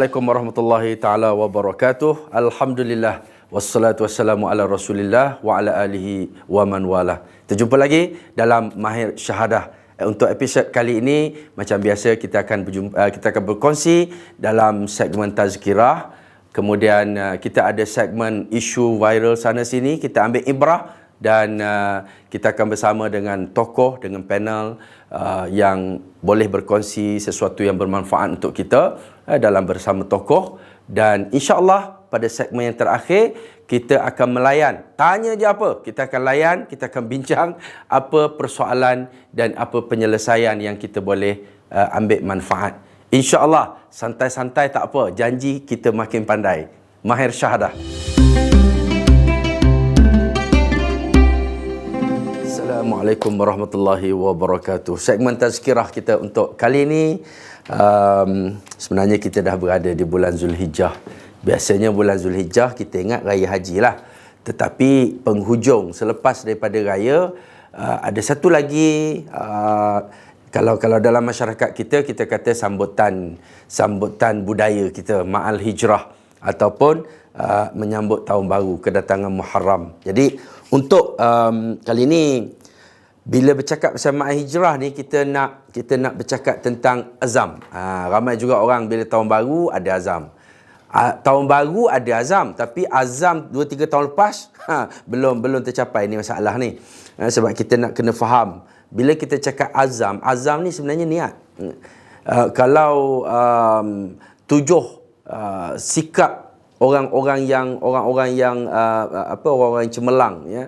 Assalamualaikum warahmatullahi taala wabarakatuh. Alhamdulillah wassalatu wassalamu ala Rasulillah wa ala alihi wa man wala. Terjumpa lagi dalam Mahir Syahadah. Eh, untuk episod kali ini macam biasa kita akan berjumpa, eh, kita akan berkongsi dalam segmen tazkirah. Kemudian eh, kita ada segmen isu viral sana sini, kita ambil ibrah dan uh, kita akan bersama dengan tokoh dengan panel uh, yang boleh berkongsi sesuatu yang bermanfaat untuk kita uh, dalam bersama tokoh. Dan insya-Allah pada segmen yang terakhir kita akan melayan. Tanya je apa kita akan layan kita akan bincang apa persoalan dan apa penyelesaian yang kita boleh uh, ambil manfaat. insya-Allah santai-santai tak apa. Janji kita makin pandai. Mahir syahadah Assalamualaikum warahmatullahi wabarakatuh. Segmen tazkirah kita untuk kali ini um, sebenarnya kita dah berada di bulan Zulhijjah. Biasanya bulan Zulhijjah kita ingat raya haji lah. Tetapi penghujung selepas daripada raya uh, ada satu lagi uh, kalau kalau dalam masyarakat kita kita kata sambutan sambutan budaya kita ma'al hijrah ataupun uh, menyambut tahun baru kedatangan Muharram. Jadi untuk um, kali ini bila bercakap pasal mak hijrah ni kita nak kita nak bercakap tentang azam. Ha, ramai juga orang bila tahun baru ada azam. Ha, tahun baru ada azam tapi azam 2 3 tahun lepas ha, belum belum tercapai ni masalah ni. Ha, sebab kita nak kena faham bila kita cakap azam, azam ni sebenarnya niat. Uh, kalau um, tujuh uh, sikap orang-orang yang orang-orang yang uh, apa orang-orang yang cemerlang ya.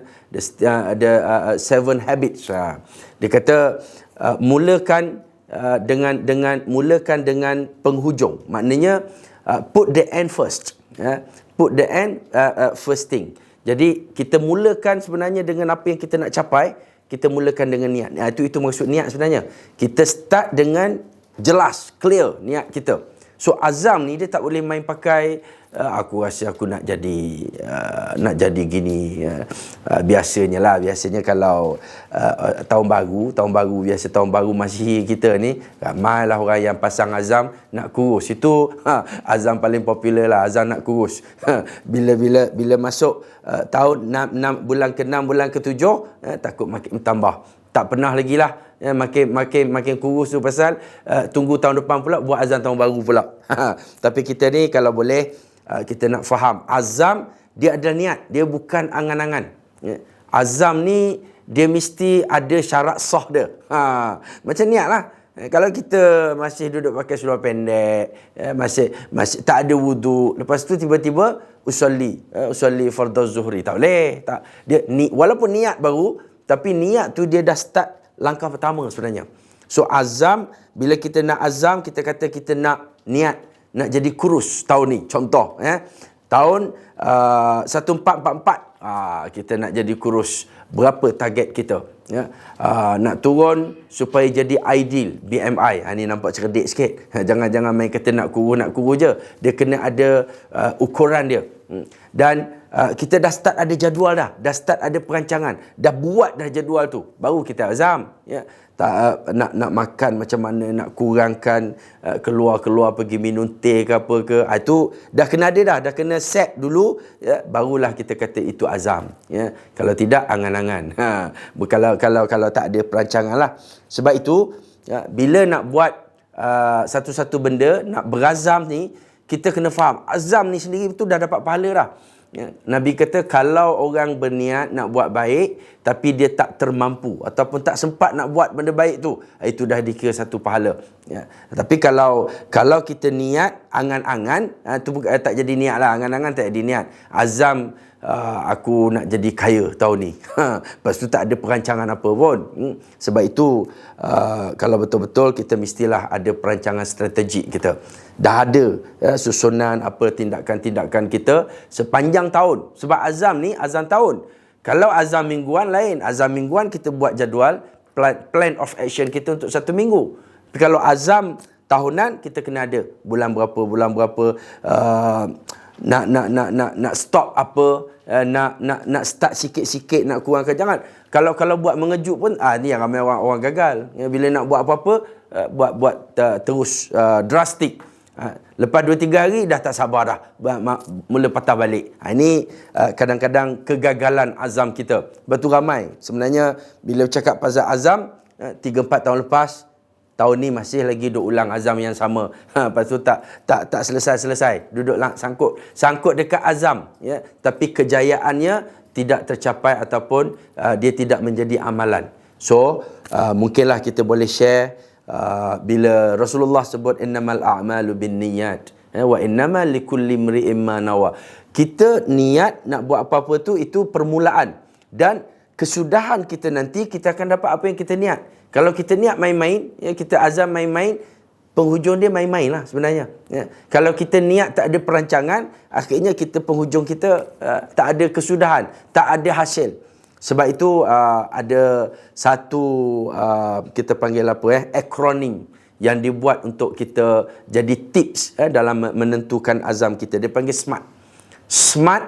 Ada uh, uh, seven habits uh. dia kata uh, mulakan uh, dengan dengan mulakan dengan penghujung. Maknanya uh, put the end first ya. Put the end uh, uh, first thing. Jadi kita mulakan sebenarnya dengan apa yang kita nak capai kita mulakan dengan niat. Ya, itu itu maksud niat sebenarnya. Kita start dengan jelas clear niat kita. So azam ni dia tak boleh main pakai uh, aku rasa aku nak jadi uh, nak jadi gini uh, biasanya lah. Biasanya kalau uh, tahun baru tahun baru biasa tahun baru masih kita ni ramailah orang yang pasang azam nak kurus. Itu ha, azam paling popular lah. Azam nak kurus. Ha, bila masuk uh, tahun 6, 6 bulan ke-6 bulan ke-7 uh, takut makin tambah. Tak pernah lagi lah ya, makin makin makin kurus tu pasal uh, tunggu tahun depan pula buat azam tahun baru pula. Tapi kita ni kalau boleh Ah, kita nak faham. Azam dia ada niat. Dia bukan angan-angan. Ya. azam ni dia mesti ada syarat sah dia. Ha macam niat lah. Eh, kalau kita masih duduk pakai seluar pendek ya, masih masih tak ada wudu lepas tu tiba-tiba usolli. Uh, usolli fardhu zuhri. Tak boleh tak. Dia ni walaupun niat baru tapi niat tu dia dah start langkah pertama sebenarnya. So azam bila kita nak azam kita kata kita nak niat nak jadi kurus tahun ni contoh ya. Tahun uh, 1444 uh, kita nak jadi kurus. Berapa target kita ya? Uh, nak turun supaya jadi ideal BMI ha ni nampak cerdik sikit. Jangan-jangan main kata nak kurus nak kurus je. Dia kena ada uh, ukuran dia. Dan uh, kita dah start ada jadual dah. Dah start ada perancangan. Dah buat dah jadual tu. Baru kita azam ya. Tak uh, nak nak makan macam mana nak kurangkan uh, keluar-keluar pergi minum teh ke apa ke. Uh, itu dah kena ada dah. Dah kena set dulu ya. Barulah kita kata itu azam ya. Kalau tidak angan-angan. Ha. Kalau kalau kalau tak ada perancangan lah. Sebab itu ya, bila nak buat uh, satu-satu benda nak berazam ni kita kena faham azam ni sendiri tu dah dapat pahala dah Ya. Nabi kata kalau orang berniat nak buat baik tapi dia tak termampu ataupun tak sempat nak buat benda baik tu, itu dah dikira satu pahala. Ya. Tapi kalau kalau kita niat angan-angan, itu ha, tak jadi niat lah. Angan-angan tak jadi niat. Azam uh, aku nak jadi kaya tahun ni. Ha, lepas tu tak ada perancangan apa pun. Hmm. Sebab itu uh, kalau betul-betul kita mestilah ada perancangan strategik kita. Dah ada ya, susunan apa tindakan-tindakan kita sepanjang tahun. Sebab azam ni azam tahun. Kalau azam mingguan lain. Azam mingguan kita buat jadual plan, plan of action kita untuk satu minggu. Tapi kalau azam tahunan kita kena ada bulan berapa bulan berapa uh, nak nak nak nak nak stop apa uh, nak nak nak start sikit-sikit nak kurangkan jangan kalau kalau buat mengejut pun ah ni yang ramai orang orang gagal ya, bila nak buat apa-apa uh, buat buat uh, terus uh, drastik Ha, lepas 2 3 hari dah tak sabar dah. Mula patah balik. Ha, ini uh, kadang-kadang kegagalan azam kita. Betul ramai. Sebenarnya bila cakap pasal azam, uh, 3 4 tahun lepas tahun ni masih lagi duk ulang azam yang sama. Ha, lepas tu tak tak tak selesai-selesai. Duduk lang, sangkut sangkut dekat azam ya. Tapi kejayaannya tidak tercapai ataupun uh, dia tidak menjadi amalan. So, uh, mungkinlah kita boleh share uh, bila Rasulullah sebut innamal a'malu binniyat eh, wa innamal likulli imri'in ma nawa. Kita niat nak buat apa-apa tu itu permulaan dan kesudahan kita nanti kita akan dapat apa yang kita niat. Kalau kita niat main-main, ya, kita azam main-main, penghujung dia main-main lah sebenarnya. Ya. Kalau kita niat tak ada perancangan, akhirnya kita penghujung kita uh, tak ada kesudahan, tak ada hasil. Sebab itu uh, ada satu uh, kita panggil apa eh akronim yang dibuat untuk kita jadi tips eh, dalam menentukan azam kita. Dia panggil SMART. SMART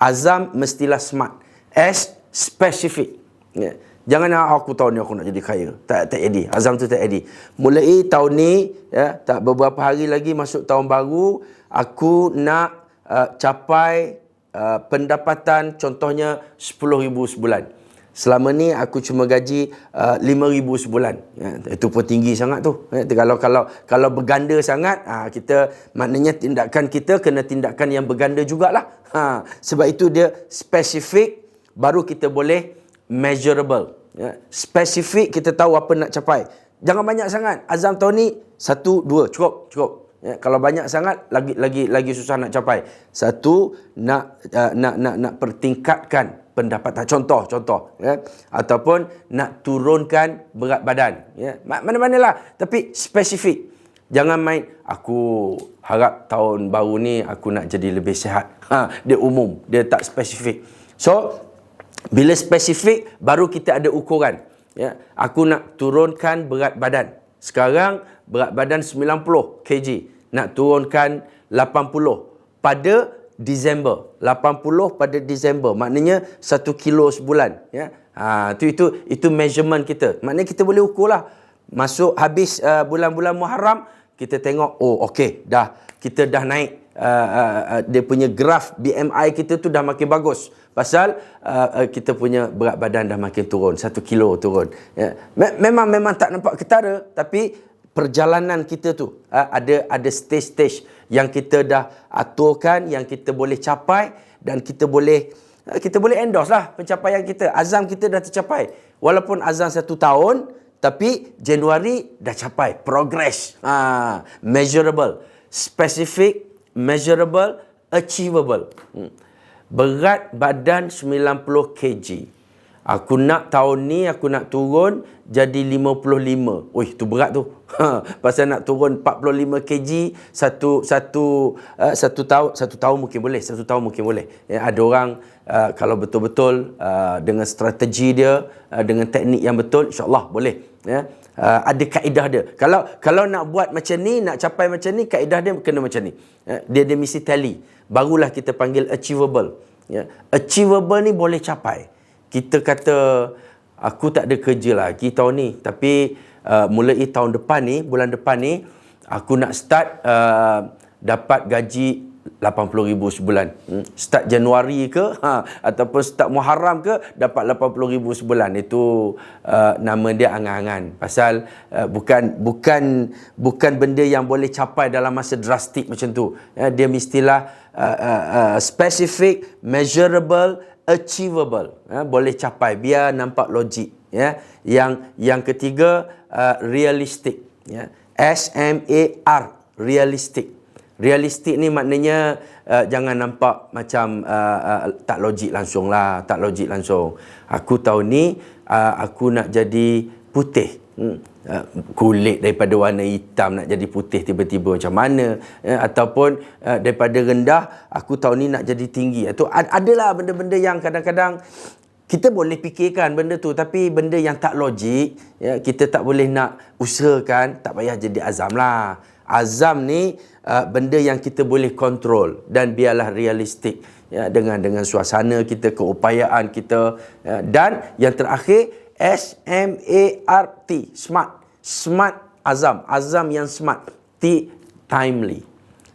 azam mestilah SMART. S specific. Ya. Jangan aku tahun ni aku nak jadi kaya. Tak tak jadi. Azam tu tak jadi. Mulai tahun ni ya, tak beberapa hari lagi masuk tahun baru, aku nak uh, capai uh, pendapatan contohnya 10,000 sebulan. Selama ni aku cuma gaji uh, 5,000 sebulan. Ya, itu pun tinggi sangat tu. Ya, kalau kalau kalau berganda sangat, ha, kita maknanya tindakan kita kena tindakan yang berganda jugalah. Ha, sebab itu dia spesifik baru kita boleh measurable. Ya. Spesifik kita tahu apa nak capai. Jangan banyak sangat. Azam tahun ni satu, dua. Cukup, cukup. Ya. Kalau banyak sangat, lagi lagi lagi susah nak capai. Satu, nak uh, nak nak nak pertingkatkan pendapatan. Contoh, contoh. Ya. Ataupun nak turunkan berat badan. Ya. Mana-manalah. Tapi spesifik. Jangan main, aku harap tahun baru ni aku nak jadi lebih sihat. Ha, dia umum. Dia tak spesifik. So, bila spesifik baru kita ada ukuran. Ya, aku nak turunkan berat badan. Sekarang berat badan 90 kg. Nak turunkan 80 pada Disember. 80 pada Disember. Maknanya 1 kilo sebulan. Ya. Ha, itu, itu, itu measurement kita. Maknanya kita boleh ukur lah. Masuk habis uh, bulan-bulan Muharram, kita tengok, oh okey, dah kita dah naik uh, uh, uh, dia punya graf BMI kita tu dah makin bagus. Pasal uh, uh, kita punya berat badan dah makin turun. Satu kilo turun. Ya. Memang memang tak nampak ketara. Tapi perjalanan kita tu uh, ada ada stage-stage yang kita dah aturkan. Yang kita boleh capai. Dan kita boleh uh, kita boleh endorse lah pencapaian kita. Azam kita dah tercapai. Walaupun azam satu tahun. Tapi Januari dah capai. Progress. Uh, measurable. Specific. Measurable. Achievable. Hmm. Berat badan 90 kg. Aku nak tahun ni aku nak turun jadi 55. Wih, tu berat tu. Ha, pasal nak turun 45 kg satu satu uh, satu tahun satu tahun mungkin boleh, satu tahun mungkin boleh. Ya, ada orang uh, kalau betul-betul uh, dengan strategi dia, uh, dengan teknik yang betul, insya-Allah boleh. Ya. Uh, ada kaedah dia. Kalau kalau nak buat macam ni, nak capai macam ni, kaedah dia kena macam ni. Ya. Dia dia mesti tally barulah kita panggil achievable. Ya. Achievable ni boleh capai. Kita kata, aku tak ada kerja lagi tahun ni. Tapi uh, mulai tahun depan ni, bulan depan ni, aku nak start uh, dapat gaji RM80,000 sebulan. Hmm. Start Januari ke, ha, ataupun start Muharram ke, dapat RM80,000 sebulan. Itu uh, nama dia angan-angan. Pasal uh, bukan bukan bukan benda yang boleh capai dalam masa drastik macam tu. Ya, dia mestilah uh, uh, uh, specific, measurable, achievable. Uh, boleh capai biar nampak logik. Ya. Yang yang ketiga uh, realistic. Ya. S M A R realistic. Realistik ni maknanya uh, jangan nampak macam uh, uh, tak logik langsung lah, tak logik langsung. Aku tahu ni uh, aku nak jadi putih. Hmm. Uh, kulit daripada warna hitam nak jadi putih tiba-tiba macam mana uh, ataupun uh, daripada rendah aku tahu ni nak jadi tinggi atau ad- adalah benda-benda yang kadang-kadang kita boleh fikirkan benda tu tapi benda yang tak logik ya kita tak boleh nak usahakan tak payah jadi azam lah azam ni uh, benda yang kita boleh kontrol dan biarlah realistik ya dengan dengan suasana kita keupayaan kita ya, dan yang terakhir S M A R T smart smart azam azam yang smart T timely.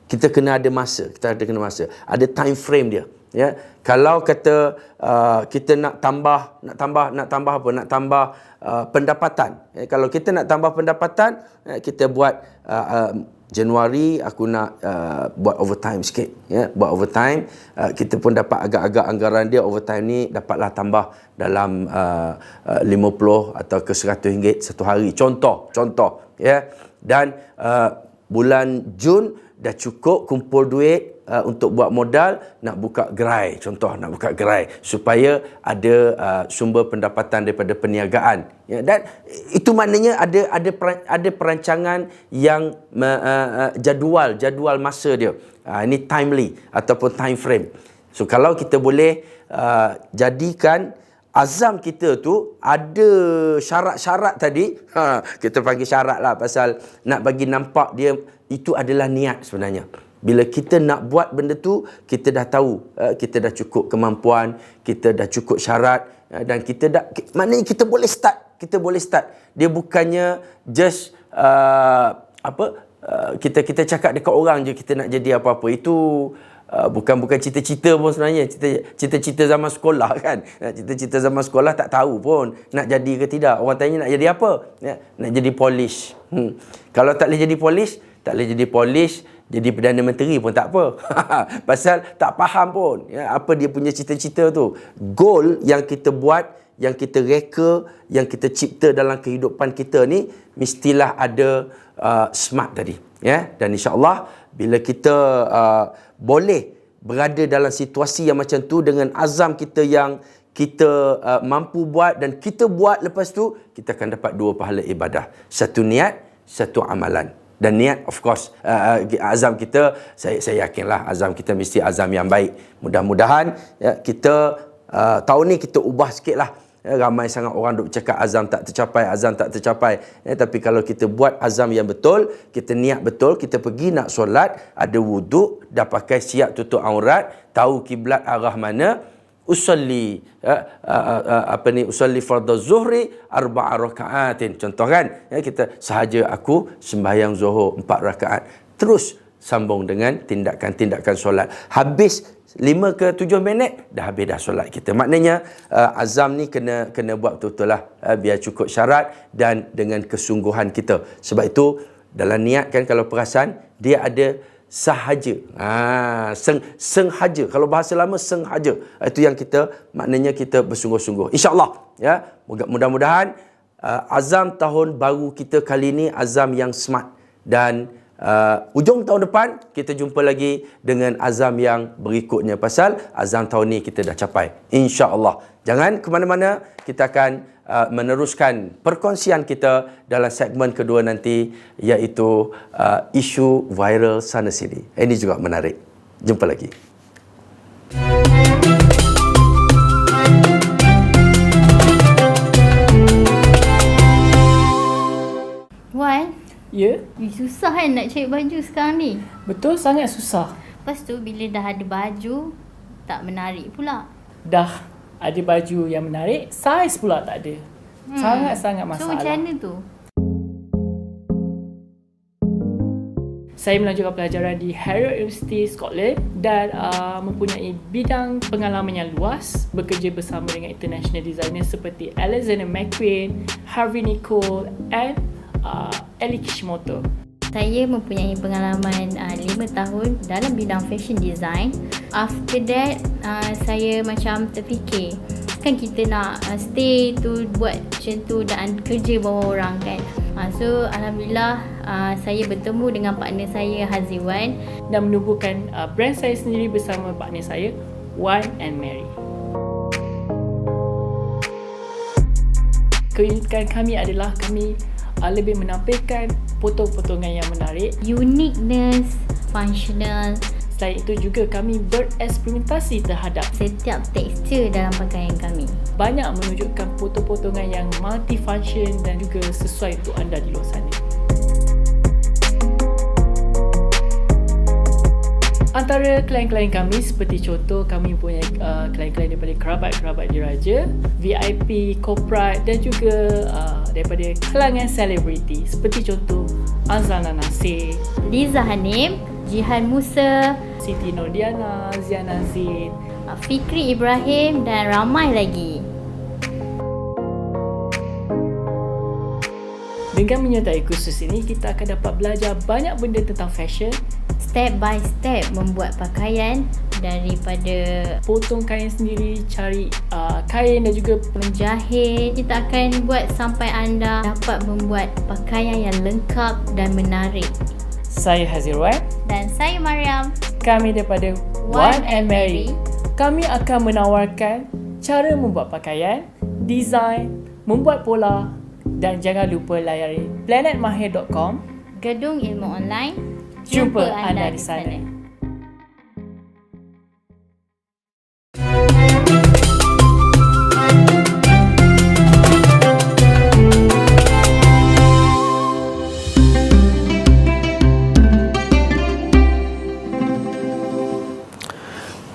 Kita kena ada masa, kita ada kena masa. Ada time frame dia. Ya, kalau kata uh, kita nak tambah, nak tambah, nak tambah apa? Nak tambah uh, pendapatan. Ya, kalau kita nak tambah pendapatan, ya, kita buat uh, uh, Januari aku nak uh, buat overtime sikit ya buat overtime uh, kita pun dapat agak-agak anggaran dia overtime ni dapatlah tambah dalam uh, uh, 50 atau ke 100 ringgit satu hari contoh contoh ya dan uh, bulan Jun dah cukup kumpul duit uh, untuk buat modal nak buka gerai. Contoh nak buka gerai supaya ada uh, sumber pendapatan daripada perniagaan. Ya dan itu maknanya ada ada ada perancangan yang uh, uh, jadual jadual masa dia. Uh, ini timely ataupun time frame. So kalau kita boleh uh, jadikan azam kita tu ada syarat-syarat tadi ha, kita panggil syarat lah pasal nak bagi nampak dia itu adalah niat sebenarnya bila kita nak buat benda tu, kita dah tahu, uh, kita dah cukup kemampuan, kita dah cukup syarat uh, dan kita dah maknanya kita boleh start, kita boleh start. Dia bukannya just uh, apa uh, kita kita cakap dekat orang je kita nak jadi apa-apa. Itu Uh, bukan bukan cita-cita pun sebenarnya cita-cita zaman sekolah kan cita-cita zaman sekolah tak tahu pun nak jadi ke tidak orang tanya nak jadi apa ya, nak jadi polish hmm. kalau tak boleh jadi polish tak boleh jadi polish jadi Perdana Menteri pun tak apa. Pasal tak faham pun ya, apa dia punya cita-cita tu. Goal yang kita buat, yang kita reka, yang kita cipta dalam kehidupan kita ni, mestilah ada uh, smart tadi. Ya? Dan insyaAllah, bila kita uh, boleh berada dalam situasi yang macam tu dengan azam kita yang kita uh, mampu buat dan kita buat lepas tu, kita akan dapat dua pahala ibadah. Satu niat, satu amalan dan niat of course uh, uh, azam kita saya saya yakinlah azam kita mesti azam yang baik. Mudah-mudahan ya, kita uh, tahun ni kita ubah sikitlah. Ya, ramai sangat orang duk cakap azam tak tercapai azam tak tercapai. Ya, tapi kalau kita buat azam yang betul kita niat betul kita pergi nak solat ada wuduk dah pakai siap tutup aurat tahu kiblat arah mana usalli ya, apa ni usalli fardhu zuhri arba'a rakaatin. Contoh kan ya, kita sahaja aku sembahyang zuhur empat rakaat terus sambung dengan tindakan-tindakan solat. Habis lima ke tujuh minit dah habis dah solat kita. Maknanya uh, azam ni kena kena buat betul-betul lah uh, biar cukup syarat dan dengan kesungguhan kita. Sebab itu dalam niat kan kalau perasan dia ada sahaja. Ha, seng, sengaja. Kalau bahasa lama, sengaja. Itu yang kita, maknanya kita bersungguh-sungguh. InsyaAllah. Ya, mudah-mudahan uh, azam tahun baru kita kali ini, azam yang smart. Dan uh, ujung tahun depan, kita jumpa lagi dengan azam yang berikutnya. Pasal azam tahun ini kita dah capai. InsyaAllah. Jangan ke mana-mana, kita akan uh, meneruskan perkongsian kita dalam segmen kedua nanti iaitu uh, isu viral sana sini. Ini juga menarik. Jumpa lagi. Wan? Ya? Yeah? Susah kan nak cari baju sekarang ni? Betul, sangat susah. Lepas tu bila dah ada baju, tak menarik pula. Dah ada baju yang menarik, saiz pula tak ada. Hmm. Sangat-sangat masalah. So macam mana tu? Saya melanjutkan pelajaran di Harrow University, Scotland dan uh, mempunyai bidang pengalaman yang luas bekerja bersama dengan international designer seperti Alexander McQueen, Harvey Nicole and uh, Eli Kishimoto. Saya mempunyai pengalaman uh, 5 tahun dalam bidang fashion design. After that, uh, saya macam terfikir kan kita nak uh, stay tu buat macam tu dan kerja bawah orang kan. Uh, so alhamdulillah uh, saya bertemu dengan partner saya Haziwan dan menubuhkan uh, brand saya sendiri bersama partner saya Wan and Mary. Keunikan kami adalah kami uh, lebih menampilkan potong-potongan yang menarik. Uniqueness, functional. Selain itu juga kami bereksperimentasi terhadap setiap tekstur dalam pakaian kami. Banyak menunjukkan potong-potongan yang multifunction dan juga sesuai untuk anda di luar sana. Antara klien-klien kami seperti contoh kami punya uh, klien-klien daripada kerabat-kerabat diraja, VIP, corporate dan juga uh, daripada kalangan selebriti seperti contoh Azana Nasir, Liza Hanim, Jihan Musa, Siti Nordiana, Ziana Zain, uh, Fikri Ibrahim dan ramai lagi. Dengan menyertai kursus ini, kita akan dapat belajar banyak benda tentang fashion, Step by step membuat pakaian daripada potong kain sendiri, cari uh, kain dan juga menjahit. Kita akan buat sampai anda dapat membuat pakaian yang lengkap dan menarik. saya Hazirwan, Dan saya Mariam. kami daripada One and Mary. Kami akan menawarkan cara membuat pakaian, design, membuat pola dan jangan lupa layari planetmahir.com. Gedung Ilmu Online. Jumpa anda di sana.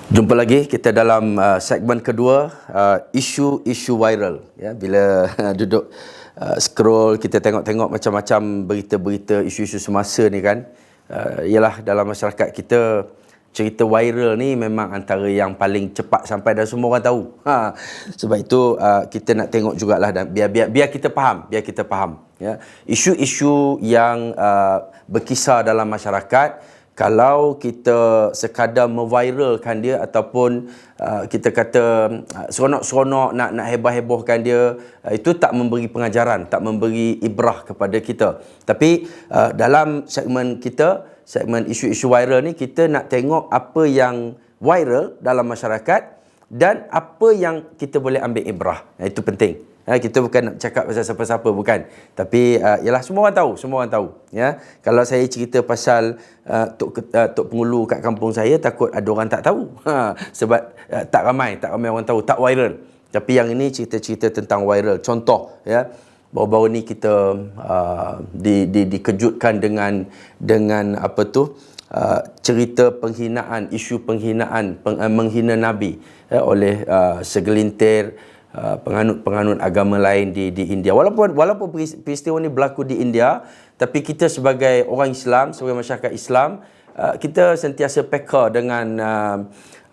Jumpa lagi kita dalam uh, segmen kedua uh, isu-isu viral. Ya bila duduk uh, scroll kita tengok-tengok macam-macam berita-berita isu-isu semasa ni kan uh, ialah dalam masyarakat kita cerita viral ni memang antara yang paling cepat sampai dan semua orang tahu. Ha sebab itu uh, kita nak tengok jugalah dan biar biar biar kita faham, biar kita faham ya. Isu-isu yang uh, berkisar dalam masyarakat kalau kita sekadar memviralkan dia ataupun uh, kita kata uh, seronok-seronok nak nak heboh-hebohkan dia uh, itu tak memberi pengajaran tak memberi ibrah kepada kita. Tapi uh, dalam segmen kita segmen isu-isu viral ni kita nak tengok apa yang viral dalam masyarakat dan apa yang kita boleh ambil ibrah. Itu penting Ha, kita bukan nak cakap pasal siapa-siapa bukan. Tapi uh, ialah semua orang tahu, semua orang tahu, ya. Kalau saya cerita pasal uh, tok uh, tok pengulu kat kampung saya takut ada orang tak tahu. Ha, sebab uh, tak ramai, tak ramai orang tahu, tak viral. Tapi yang ini cerita-cerita tentang viral. Contoh, ya. Baru-baru ni kita uh, di, di, dikejutkan dengan dengan apa tu? Uh, cerita penghinaan, isu penghinaan, peng, uh, menghina Nabi ya, oleh uh, segelintir Uh, penganut-penganut agama lain di di India. Walaupun walaupun peristiwa ini berlaku di India, tapi kita sebagai orang Islam, sebagai masyarakat Islam, uh, kita sentiasa peka dengan uh,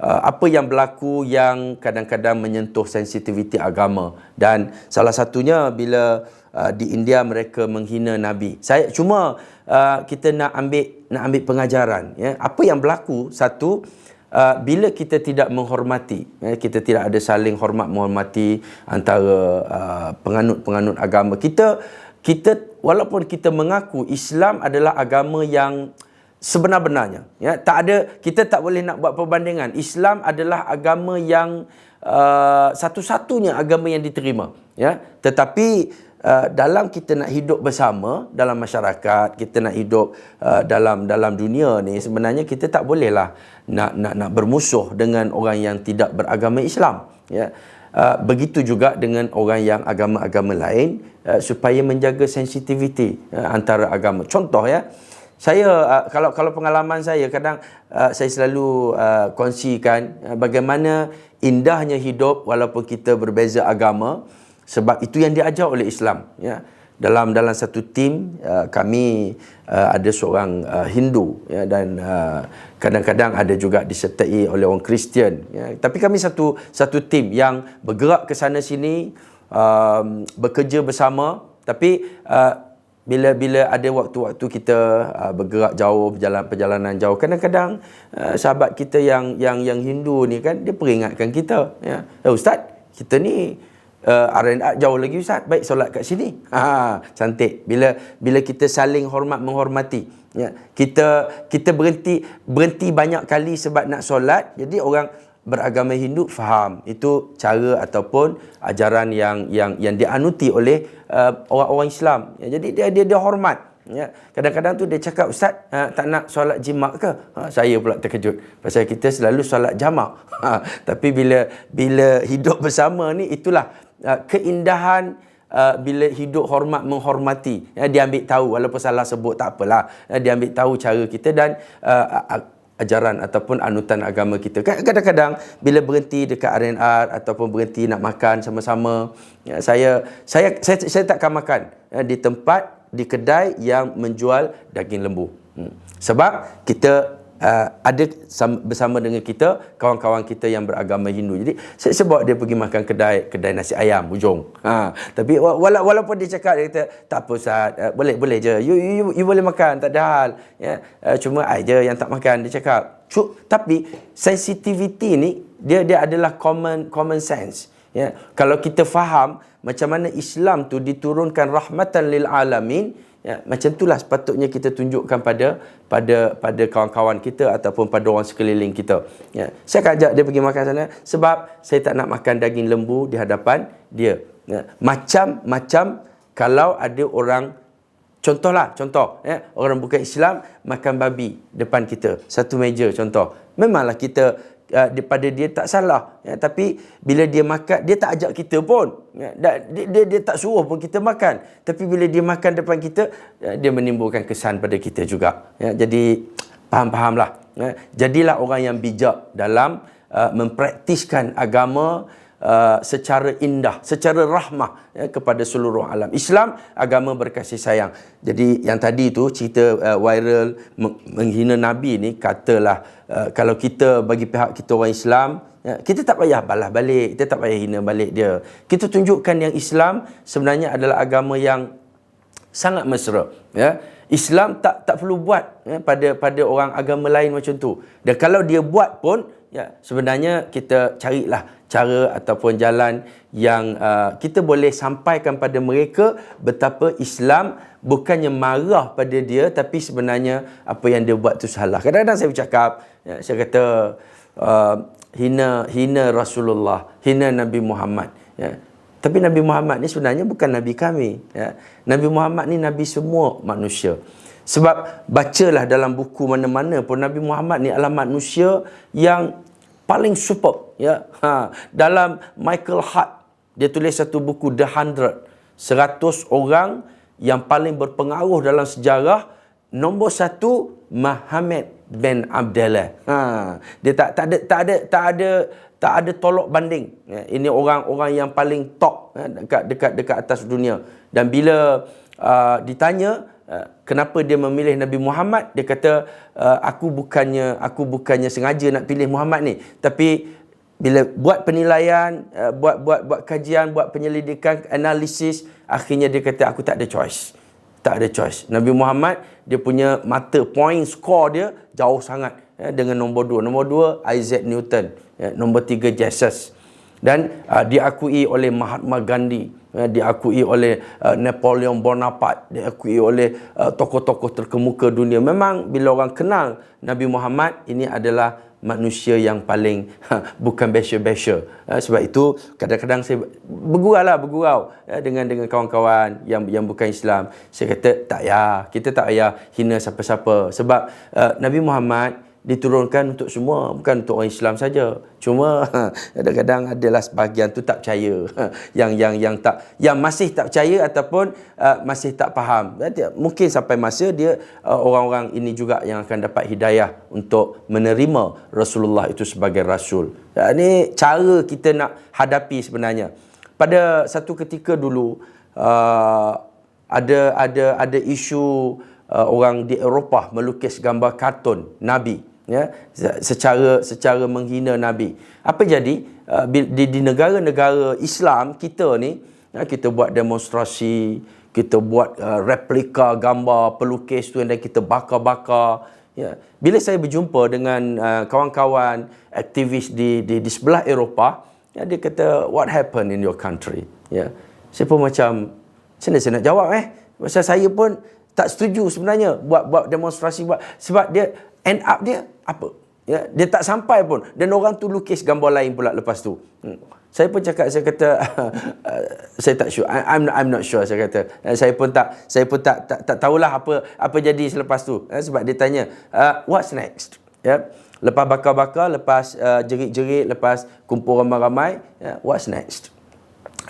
uh, apa yang berlaku yang kadang-kadang menyentuh sensitiviti agama dan salah satunya bila uh, di India mereka menghina nabi. Saya cuma uh, kita nak ambil nak ambil pengajaran ya. Apa yang berlaku satu Uh, bila kita tidak menghormati, eh, kita tidak ada saling hormat menghormati antara uh, penganut-penganut agama kita, kita walaupun kita mengaku Islam adalah agama yang sebenar-benarnya, ya tak ada kita tak boleh nak buat perbandingan. Islam adalah agama yang uh, satu-satunya agama yang diterima, ya. Tetapi Uh, dalam kita nak hidup bersama dalam masyarakat kita nak hidup uh, dalam dalam dunia ni sebenarnya kita tak bolehlah nak nak nak bermusuh dengan orang yang tidak beragama Islam ya. Uh, begitu juga dengan orang yang agama-agama lain uh, supaya menjaga sensitiviti uh, antara agama. Contoh ya saya uh, kalau kalau pengalaman saya kadang uh, saya selalu uh, kongsikan uh, bagaimana indahnya hidup walaupun kita berbeza agama sebab itu yang diajar oleh Islam ya. Dalam dalam satu tim uh, kami uh, ada seorang uh, Hindu ya dan uh, kadang-kadang ada juga disertai oleh orang Kristian ya. Tapi kami satu satu tim yang bergerak ke sana sini um, bekerja bersama. Tapi uh, bila bila ada waktu-waktu kita uh, bergerak jauh berjalan perjalanan jauh kadang-kadang uh, sahabat kita yang yang yang Hindu ni kan dia peringatkan kita ya. Eh, ustaz kita ni uh, R&R jauh lagi ustaz. Baik solat kat sini. Ha cantik. Bila bila kita saling hormat menghormati ya kita kita berhenti berhenti banyak kali sebab nak solat. Jadi orang beragama Hindu faham itu cara ataupun ajaran yang yang yang dianuti oleh uh, orang-orang Islam. Ya, jadi dia dia dia hormat. Ya, kadang-kadang tu dia cakap ustaz ha, tak nak solat jimat ke? Ha, saya pula terkejut. Pasal kita selalu solat jamak. Ha, tapi bila bila hidup bersama ni itulah uh, keindahan uh, bila hidup hormat menghormati ya, dia ambil tahu walaupun salah sebut tak apalah ya, dia ambil tahu cara kita dan uh, ajaran ataupun anutan agama kita. Kadang-kadang bila berhenti dekat R&R ataupun berhenti nak makan sama-sama, ya, saya, saya saya saya takkan makan ya, di tempat di kedai yang menjual daging lembu. Hmm. Sebab kita uh, ada bersama dengan kita kawan-kawan kita yang beragama Hindu. Jadi saya, bawa dia pergi makan kedai kedai nasi ayam hujung. Ha tapi wala, walaupun dia cakap dia kata tak apa Ustaz, uh, boleh boleh je. You, you, you, you boleh makan tak ada hal. Ya. Uh, cuma I je yang tak makan dia cakap. Cuk, tapi sensitivity ni dia dia adalah common common sense. Ya. Kalau kita faham macam mana Islam tu diturunkan rahmatan lil alamin, Ya, macam itulah sepatutnya kita tunjukkan pada pada pada kawan-kawan kita ataupun pada orang sekeliling kita. Ya, saya akan ajak dia pergi makan sana sebab saya tak nak makan daging lembu di hadapan dia. Ya, macam-macam kalau ada orang contohlah contoh ya, orang bukan Islam makan babi depan kita satu meja contoh. Memanglah kita uh, daripada dia tak salah. Ya, tapi bila dia makan dia tak ajak kita pun. Ya, dia, dia dia tak suruh pun kita makan. Tapi bila dia makan depan kita ya, dia menimbulkan kesan pada kita juga. Ya, jadi faham-fahamlah ya. jadilah orang yang bijak dalam uh, mempraktiskan agama Uh, secara indah, secara rahmah ya, kepada seluruh alam. Islam agama berkasih sayang. Jadi yang tadi tu cerita uh, viral menghina Nabi ni katalah uh, kalau kita bagi pihak kita orang Islam ya, kita tak payah balas balik, kita tak payah hina balik dia. Kita tunjukkan yang Islam sebenarnya adalah agama yang sangat mesra. Ya. Islam tak tak perlu buat ya, pada pada orang agama lain macam tu. Dan kalau dia buat pun ya sebenarnya kita carilah cara ataupun jalan yang uh, kita boleh sampaikan pada mereka betapa Islam bukannya marah pada dia tapi sebenarnya apa yang dia buat tu salah. Kadang-kadang saya bercakap, ya, saya kata uh, hina hina Rasulullah, hina Nabi Muhammad. Ya. Tapi Nabi Muhammad ni sebenarnya bukan Nabi kami. Ya. Nabi Muhammad ni Nabi semua manusia. Sebab bacalah dalam buku mana-mana pun Nabi Muhammad ni adalah manusia yang paling superb ya. Ha dalam Michael Hart dia tulis satu buku The Hundred 100 orang yang paling berpengaruh dalam sejarah nombor satu Muhammad bin Abdullah. Ha dia tak tak ada tak ada tak ada tak ada tolok banding ya, ini orang-orang yang paling top ya, dekat dekat dekat atas dunia. Dan bila uh, ditanya kenapa dia memilih Nabi Muhammad? Dia kata uh, aku bukannya aku bukannya sengaja nak pilih Muhammad ni. Tapi bila buat penilaian uh, buat buat buat kajian buat penyelidikan analisis akhirnya dia kata aku tak ada choice. Tak ada choice. Nabi Muhammad dia punya mata point score dia jauh sangat ya, dengan nombor dua. nombor dua Isaac Newton ya, nombor tiga Jesus dan uh, diakui oleh Mahatma Gandhi uh, diakui oleh uh, Napoleon Bonaparte diakui oleh uh, tokoh-tokoh terkemuka dunia. Memang bila orang kenal Nabi Muhammad ini adalah manusia yang paling ha, bukan besya-besya uh, sebab itu kadang-kadang saya bergurau lah bergurau uh, dengan dengan kawan-kawan yang yang bukan Islam. Saya kata tak ya kita tak payah hina siapa-siapa. Sebab uh, Nabi Muhammad diturunkan untuk semua bukan untuk orang Islam saja. Cuma kadang-kadang adalah sebahagian tu tak percaya. Yang yang yang tak yang masih tak percaya ataupun uh, masih tak faham. Mungkin sampai masa dia uh, orang-orang ini juga yang akan dapat hidayah untuk menerima Rasulullah itu sebagai rasul. Ini cara kita nak hadapi sebenarnya. Pada satu ketika dulu uh, ada ada ada isu uh, orang di Eropah melukis gambar kartun nabi ya secara secara menghina nabi. Apa jadi? Uh, di, di negara-negara Islam kita ni ya, kita buat demonstrasi kita buat uh, replika gambar pelukis tu dan kita bakar-bakar. Ya bila saya berjumpa dengan uh, kawan-kawan aktivis di, di di sebelah Eropah ya dia kata what happened in your country? Ya saya pun macam macam saya nak jawab eh? Pasal saya pun tak setuju sebenarnya buat buat demonstrasi buat sebab dia end up dia apa? Ya dia tak sampai pun. Dan orang tu lukis gambar lain pula lepas tu. Hmm. saya pun cakap saya kata saya tak sure. I, I'm I'm not sure saya kata. Eh, saya pun tak saya pun tak tak, tak tahulah apa apa jadi selepas tu. Eh, sebab dia tanya uh, what's next? Ya lepas bakar-bakar lepas uh, jerit-jerit lepas kumpul ramai-ramai yeah, what's next?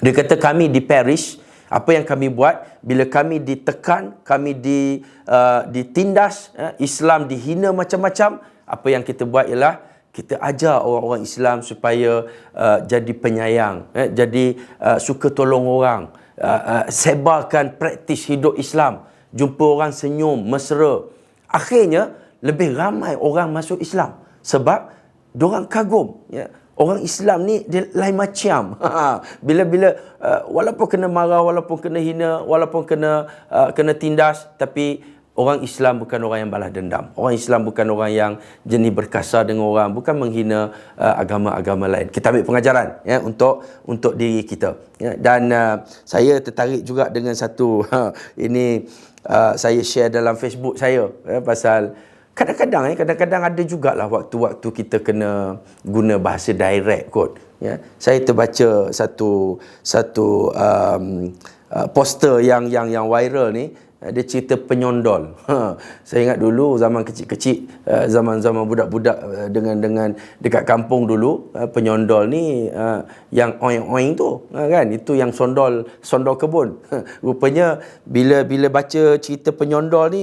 Dia kata kami di Paris apa yang kami buat bila kami ditekan kami di uh, ditindas uh, Islam dihina macam-macam apa yang kita buat ialah kita ajar orang-orang Islam supaya uh, jadi penyayang, eh, jadi uh, suka tolong orang, uh, uh, sebarkan praktis hidup Islam, jumpa orang senyum, mesra. Akhirnya lebih ramai orang masuk Islam sebab diorang kagum ya. Orang Islam ni dia lain macam. Bila-bila uh, walaupun kena marah, walaupun kena hina, walaupun kena uh, kena tindas tapi orang Islam bukan orang yang balas dendam. Orang Islam bukan orang yang jenis berkasar dengan orang, bukan menghina uh, agama-agama lain. Kita ambil pengajaran ya untuk untuk diri kita. Ya. Dan uh, saya tertarik juga dengan satu ini uh, saya share dalam Facebook saya ya, pasal kadang-kadang ya kadang-kadang ada jugalah waktu-waktu kita kena guna bahasa direct kot ya saya terbaca satu satu um, uh, poster yang yang yang viral ni uh, dia cerita penyondol. Ha, saya ingat dulu zaman kecil-kecil uh, zaman-zaman budak-budak dengan dengan dekat kampung dulu penyondol ni yang oing-oing tu kan itu yang sondol sondol kebun. Rupanya bila bila baca cerita penyondol ni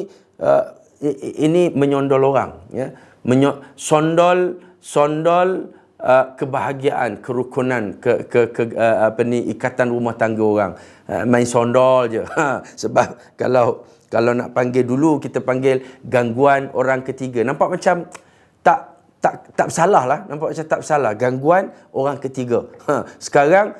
ini menyondol orang ya. Menyo, sondol sondol uh, kebahagiaan kerukunan ke ke, ke uh, apa ni ikatan rumah tangga orang. Uh, main sondol je. Ha, sebab kalau kalau nak panggil dulu kita panggil gangguan orang ketiga. Nampak macam tak tak tak salah lah. Nampak macam tak salah gangguan orang ketiga. Ha, sekarang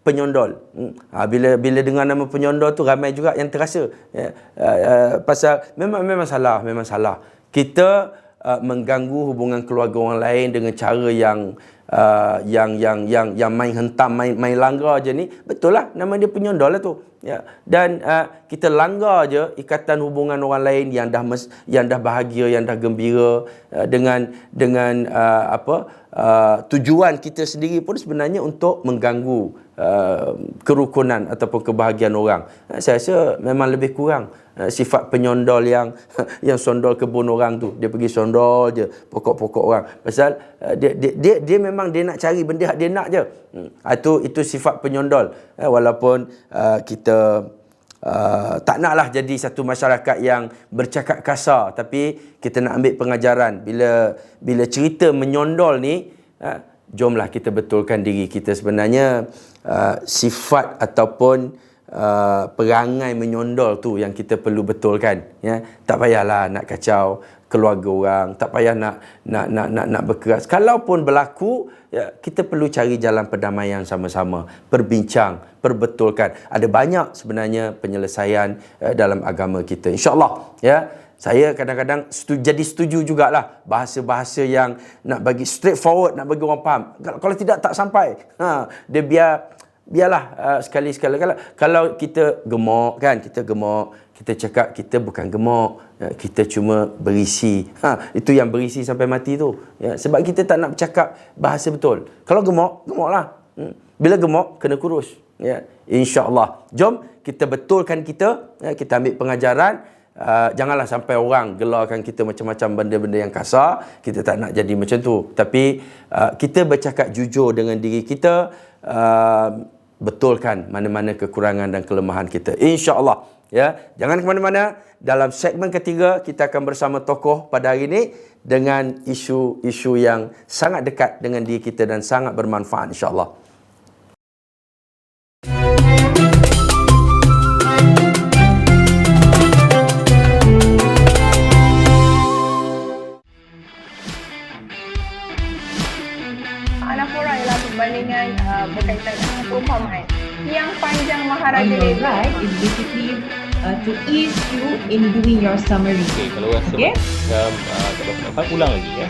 penyondol. Hmm. Ha, bila bila dengar nama penyondol tu ramai juga yang terasa. Ya. Uh, uh, pasal memang memang salah, memang salah. Kita uh, mengganggu hubungan keluarga orang lain dengan cara yang uh, yang yang yang yang main hentam, main main langgar je ni, betul lah nama dia penyondol lah tu. Ya. Dan uh, kita langgar je ikatan hubungan orang lain yang dah mes, yang dah bahagia, yang dah gembira uh, dengan dengan uh, apa uh, tujuan kita sendiri pun sebenarnya untuk mengganggu uh, kerukunan ataupun kebahagiaan orang. Uh, saya rasa memang lebih kurang uh, sifat penyondol yang yang sondol kebun orang tu. Dia pergi sondol je pokok-pokok orang. Pasal uh, dia, dia dia dia memang dia nak cari benda dia nak je. Hmm. Itu itu sifat penyondol. Uh, walaupun uh, kita Uh, tak naklah jadi satu masyarakat yang bercakap kasar tapi kita nak ambil pengajaran bila bila cerita menyondol ni uh, jomlah kita betulkan diri kita sebenarnya uh, sifat ataupun uh, perangai menyondol tu yang kita perlu betulkan ya tak payahlah nak kacau keluarga orang tak payah nak nak nak nak, nak berkeras. Kalaupun berlaku ya, kita perlu cari jalan perdamaian sama-sama berbincang perbetulkan. Ada banyak sebenarnya penyelesaian uh, dalam agama kita. Insyaallah ya saya kadang-kadang setuju, jadi setuju jugalah bahasa-bahasa yang nak bagi straightforward nak bagi orang faham. Kalau tidak tak sampai. Ha dia biar biarlah uh, sekali-sekala. Kalau kalau kita gemuk kan kita gemuk kita cakap kita bukan gemuk ya, kita cuma berisi. Ha itu yang berisi sampai mati tu. Ya sebab kita tak nak bercakap bahasa betul. Kalau gemuk gemuklah. Hmm. bila gemuk kena kurus. Ya insyaallah. Jom kita betulkan kita. Ya, kita ambil pengajaran. Uh, janganlah sampai orang gelarkan kita macam-macam benda-benda yang kasar. Kita tak nak jadi macam tu. Tapi uh, kita bercakap jujur dengan diri kita. Uh, betulkan mana-mana kekurangan dan kelemahan kita. Insya-Allah. Ya, jangan ke mana-mana. Dalam segmen ketiga kita akan bersama tokoh pada hari ini dengan isu-isu yang sangat dekat dengan diri kita dan sangat bermanfaat insya-Allah. perumpamaan yang panjang Maharaja right is basically uh, to ease you in doing your summary. Okay, kalau rasa okay. macam uh, tak dapat faham, ulang lagi ya.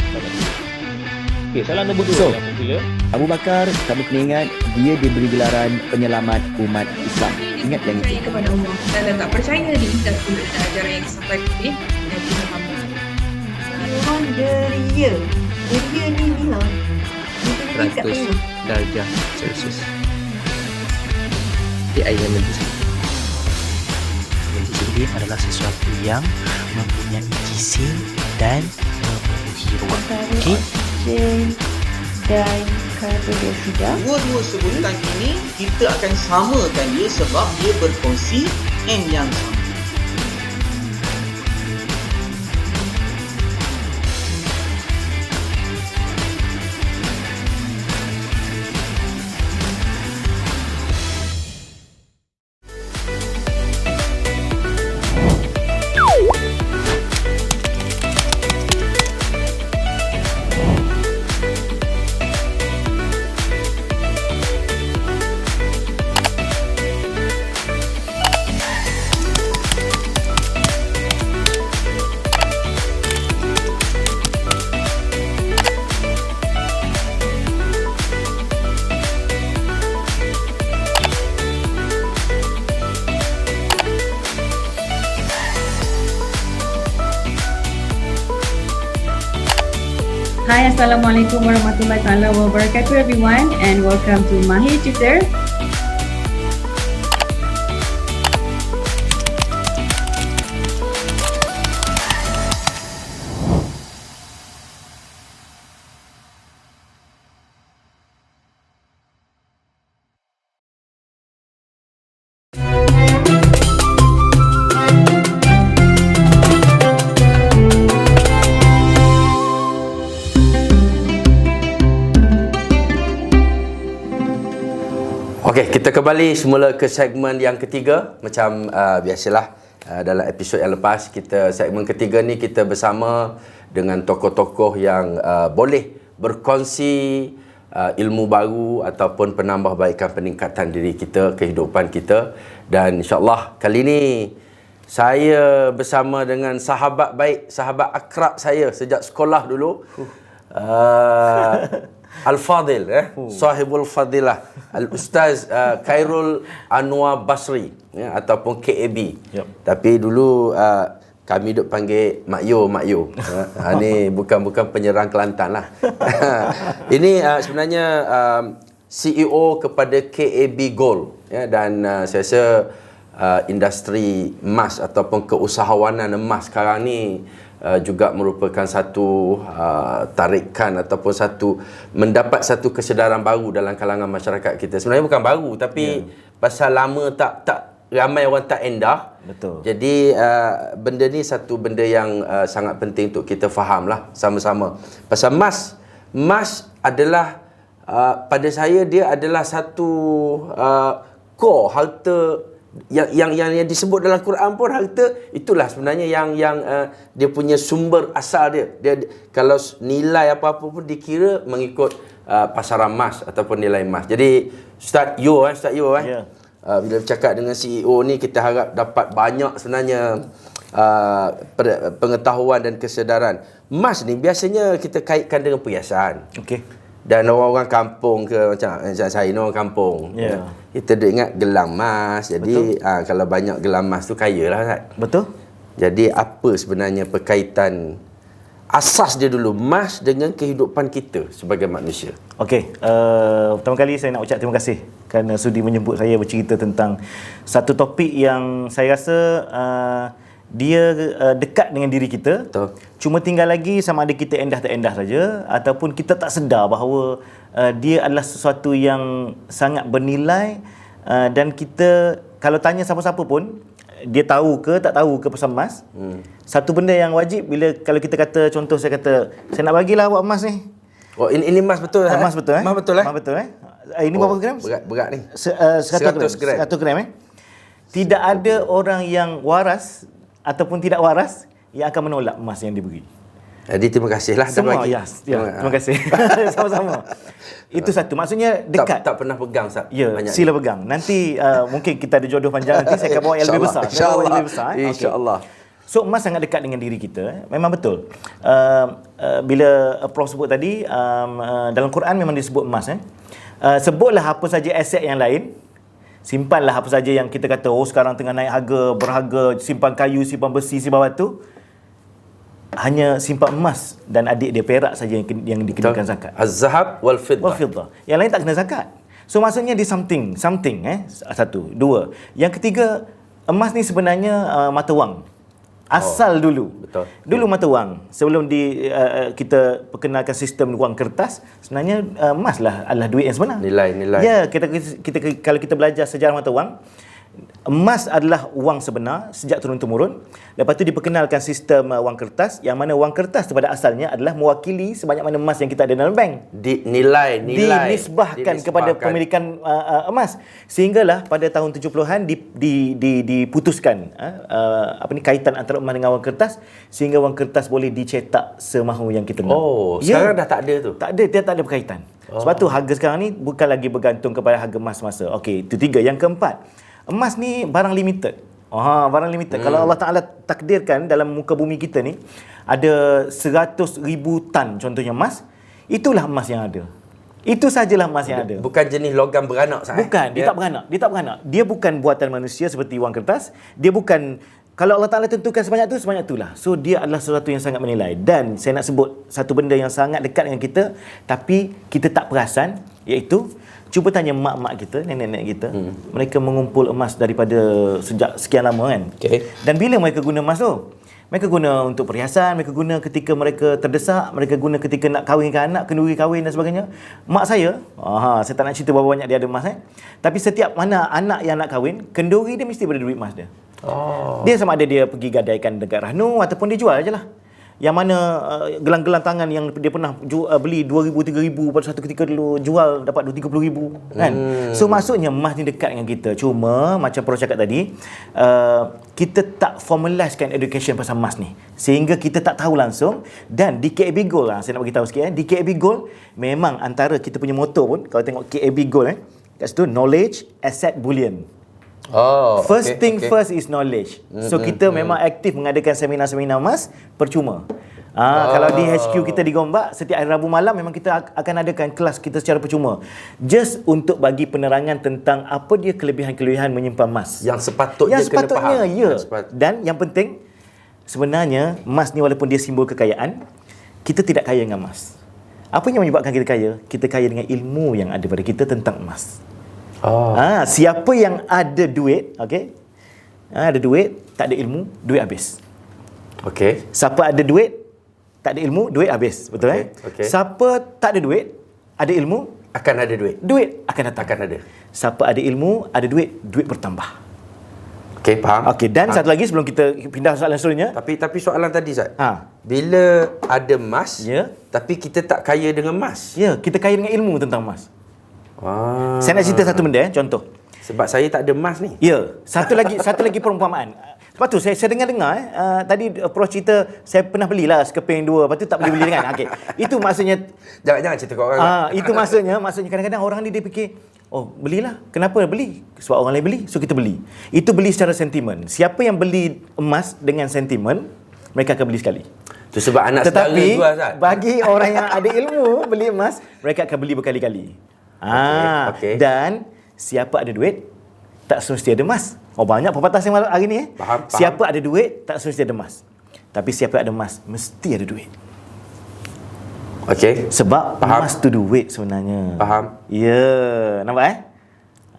Okay, salah nombor dua so, yang popular. Abu Bakar, kamu kena ingat, dia diberi gelaran penyelamat umat Islam. Ingat yang itu. kepada Allah dan tak percaya di dan pula ajaran yang sampai ke Nabi Muhammad. Orang deria. Deria ni bilang. 100 darjah Celsius di air lendir lendir sendiri adalah sesuatu yang mempunyai jisim dan mempunyai ruang. Okey dan dioksida dua-dua sebutan ini kita akan samakan dia sebab dia berkongsi N yang sama Hi, Assalamualaikum warahmatullahi wabarakatuh everyone and welcome to Mahir Tutor. Kembali semula ke segmen yang ketiga. Macam uh, biasalah uh, dalam episod yang lepas, kita segmen ketiga ni kita bersama dengan tokoh-tokoh yang uh, boleh berkongsi uh, ilmu baru ataupun penambahbaikan peningkatan diri kita, kehidupan kita. Dan insyaAllah kali ini saya bersama dengan sahabat baik, sahabat akrab saya sejak sekolah dulu. Uh, Al-Fadil eh sahibul fadilah Al-Ustaz uh, Khairul Anwar Basri ya, ataupun KAB. Yep. Tapi dulu uh, kami duk panggil Mak Yo, Mak Yo. Ha, ini bukan bukan penyerang Kelantan lah. ini uh, sebenarnya um, CEO kepada KAB Gold ya, dan uh, saya rasa uh, industri emas ataupun keusahawanan emas sekarang ni uh, juga merupakan satu uh, tarikan ataupun satu mendapat satu kesedaran baru dalam kalangan masyarakat kita. Sebenarnya bukan baru tapi yeah. pasal lama tak tak ramai orang tak endah. Betul. Jadi uh, benda ni satu benda yang uh, sangat penting untuk kita faham lah sama-sama. Pasal emas, emas adalah uh, pada saya dia adalah satu uh, core harta yang yang yang, yang disebut dalam Quran pun harta itulah sebenarnya yang yang uh, dia punya sumber asal dia. Dia kalau nilai apa-apa pun dikira mengikut uh, pasaran emas ataupun nilai emas. Jadi Ustaz Yo eh Ustaz Yo eh. Ya. Uh, bila bercakap dengan CEO ni kita harap dapat banyak sebenarnya uh, pengetahuan dan kesedaran. Emas ni biasanya kita kaitkan dengan perhiasan. Okey. Dan orang-orang kampung ke macam macam saya ni orang kampung. Ya. Kita duk ingat gelang emas. Jadi ah kalau banyak gelang emas tu kaya lah Ustaz. Betul? Jadi apa sebenarnya perkaitan asas dia dulu emas dengan kehidupan kita sebagai manusia? Okey, uh, pertama kali saya nak ucap terima kasih kerana sudi menyebut saya bercerita tentang satu topik yang saya rasa uh, dia uh, dekat dengan diri kita. Betul. Cuma tinggal lagi sama ada kita endah tak endah saja ataupun kita tak sedar bahawa uh, dia adalah sesuatu yang sangat bernilai uh, dan kita kalau tanya siapa-siapa pun dia tahu ke tak tahu ke pasal emas. Hmm. Satu benda yang wajib bila kalau kita kata contoh saya kata saya nak bagilah awak emas ni. Oh ini, ini emas betul eh? Emas betul eh? Emas betul eh? Emas betul eh? Ah, Ini Oh, berapa gram? Berat berat ni. Se, uh, 100, 100 gram. 100 gram eh. Tidak ada orang yang waras ataupun tidak waras yang akan menolak emas yang diberi. Jadi terima kasihlah Semua bagi. ya, ya terima kasih. Sama-sama. Itu satu. Maksudnya dekat. Tak, tak pernah pegang Ustaz. Ya, Banyak sila pegang. Nanti uh, mungkin kita ada jodoh panjang nanti saya akan bawa yang lebih besar. Saya bawa yang InsyaAllah. lebih besar. eh. InsyaAllah. So emas sangat dekat dengan diri kita. eh. Memang betul. Uh, uh, bila Prof sebut tadi um, uh, dalam Quran memang disebut emas eh. Uh, sebutlah apa saja aset yang lain. Simpanlah apa saja yang kita kata oh sekarang tengah naik harga, berharga, simpan kayu, simpan besi, simpan batu. Hanya simpan emas dan adik dia perak saja yang, yang dikenakan zakat. Az-zahab wal fiddah. Wal fiddah. Yang lain tak kena zakat. So maksudnya dia something, something eh. Satu, dua. Yang ketiga, emas ni sebenarnya uh, mata wang. Asal oh, dulu. betul. Dulu mata wang. Sebelum di uh, kita perkenalkan sistem wang kertas, sebenarnya uh, emas lah adalah duit yang sebenar. Nilai, nilai. Ya, kita, kita, kalau kita belajar sejarah mata wang, emas adalah wang sebenar sejak turun-temurun. Lepas tu diperkenalkan sistem uh, wang kertas yang mana wang kertas pada asalnya adalah mewakili sebanyak mana emas yang kita ada dalam bank Di, nilai, nilai. dinisbahkan kepada pemilikan uh, uh, emas sehinggalah pada tahun 70-an di, di, di, diputuskan uh, uh, apa ni kaitan antara emas dengan wang kertas sehingga wang kertas boleh dicetak semahu yang kita nak. Oh, Ya. sekarang dah tak ada tu. Tak ada, dia tak ada berkaitan. Oh. Sebab tu harga sekarang ni bukan lagi bergantung kepada harga emas semasa. Okey, itu tiga. Yang keempat, emas ni barang limited. Ha, barang limited. Hmm. Kalau Allah Taala takdirkan dalam muka bumi kita ni ada 100 ribu tan contohnya emas, itulah emas yang ada. Itu sajalah emas yang ada. Bukan jenis logam beranak eh? Bukan, dia tak beranak. Dia tak beranak. Dia bukan buatan manusia seperti wang kertas. Dia bukan kalau Allah Ta'ala tentukan sebanyak tu, sebanyak itulah. So, dia adalah sesuatu yang sangat menilai. Dan saya nak sebut satu benda yang sangat dekat dengan kita, tapi kita tak perasan, iaitu cuba tanya mak-mak kita, nenek-nenek kita, hmm. mereka mengumpul emas daripada sejak sekian lama kan. Okey. Dan bila mereka guna emas tu? Mereka guna untuk perhiasan, mereka guna ketika mereka terdesak, mereka guna ketika nak kahwinkan anak, kenduri kahwin dan sebagainya. Mak saya, aha, saya tak nak cerita berapa banyak dia ada emas eh. Tapi setiap mana anak yang nak kahwin, kenduri dia mesti berada duit emas dia. Oh. Dia sama ada dia pergi gadaikan dekat Rahnu ataupun dia jual je lah. Yang mana uh, gelang-gelang tangan yang dia pernah ju- uh, beli 2000 3000 pada satu ketika dulu jual dapat 2 30000 kan. Hmm. So maksudnya emas ni dekat dengan kita. Cuma macam Pro cakap tadi, uh, kita tak formalizekan education pasal emas ni. Sehingga kita tak tahu langsung dan di KAB Gold lah saya nak bagi tahu sikit eh. Di KAB Gold memang antara kita punya moto pun kalau tengok KAB Gold eh kat situ knowledge asset bullion. Oh. First okey, thing okey. first is knowledge. So kita memang aktif mengadakan seminar-seminar emas percuma. Ah, kalau di HQ kita di Gombak setiap hari Rabu malam memang kita ak- akan adakan kelas kita secara percuma. Just untuk bagi penerangan tentang apa dia kelebihan-kelebihan menyimpan emas. Yang sepatutnya Yang kena sepatutnya faham. ya. Dan yang penting sebenarnya emas ni walaupun dia simbol kekayaan, kita tidak kaya dengan emas. Apa yang menyebabkan kita kaya? Kita kaya dengan ilmu yang ada pada kita tentang emas. Oh. Ha, siapa yang ada duit, okey? Ha, ada duit, tak ada ilmu, duit habis. Okey. Siapa ada duit, tak ada ilmu, duit habis. Betul Okey, eh? okey. Siapa tak ada duit, ada ilmu, Akan ada duit. duit akan datang. Akan ada. Siapa ada ilmu, ada duit, duit bertambah. Okey, faham? Okey, dan satu lagi sebelum kita pindah soalan seterusnya. Tapi tapi soalan tadi Zat. Ha. Bila ada emas, Ya. tapi kita tak kaya dengan emas. Ya, kita kaya dengan ilmu tentang emas. Wah. Saya nak cerita satu benda eh, contoh. Sebab saya tak ada emas ni. Ya, satu lagi satu lagi perumpamaan. Lepas tu saya, saya dengar-dengar eh, uh, tadi approach cerita saya pernah belilah sekeping dua, lepas tu tak boleh beli kan. Okey. Itu maksudnya Jangan jangan cerita kat orang. ah itu maksudnya maksudnya kadang-kadang orang ni dia fikir Oh, belilah. Kenapa beli? Sebab orang lain beli, so kita beli. Itu beli secara sentimen. Siapa yang beli emas dengan sentimen, mereka akan beli sekali. Tu sebab anak saudara Tetapi jual Zat. bagi orang yang ada ilmu beli emas, mereka akan beli berkali-kali. Ah, okey. dan siapa ada duit tak semesti ada emas. Oh banyak pepatah yang hari ni eh. Faham, faham. Siapa ada duit tak semesti ada emas. Tapi siapa ada emas mesti ada duit. Okey. Sebab Faham. emas tu duit sebenarnya. Faham. Ya, nampak eh?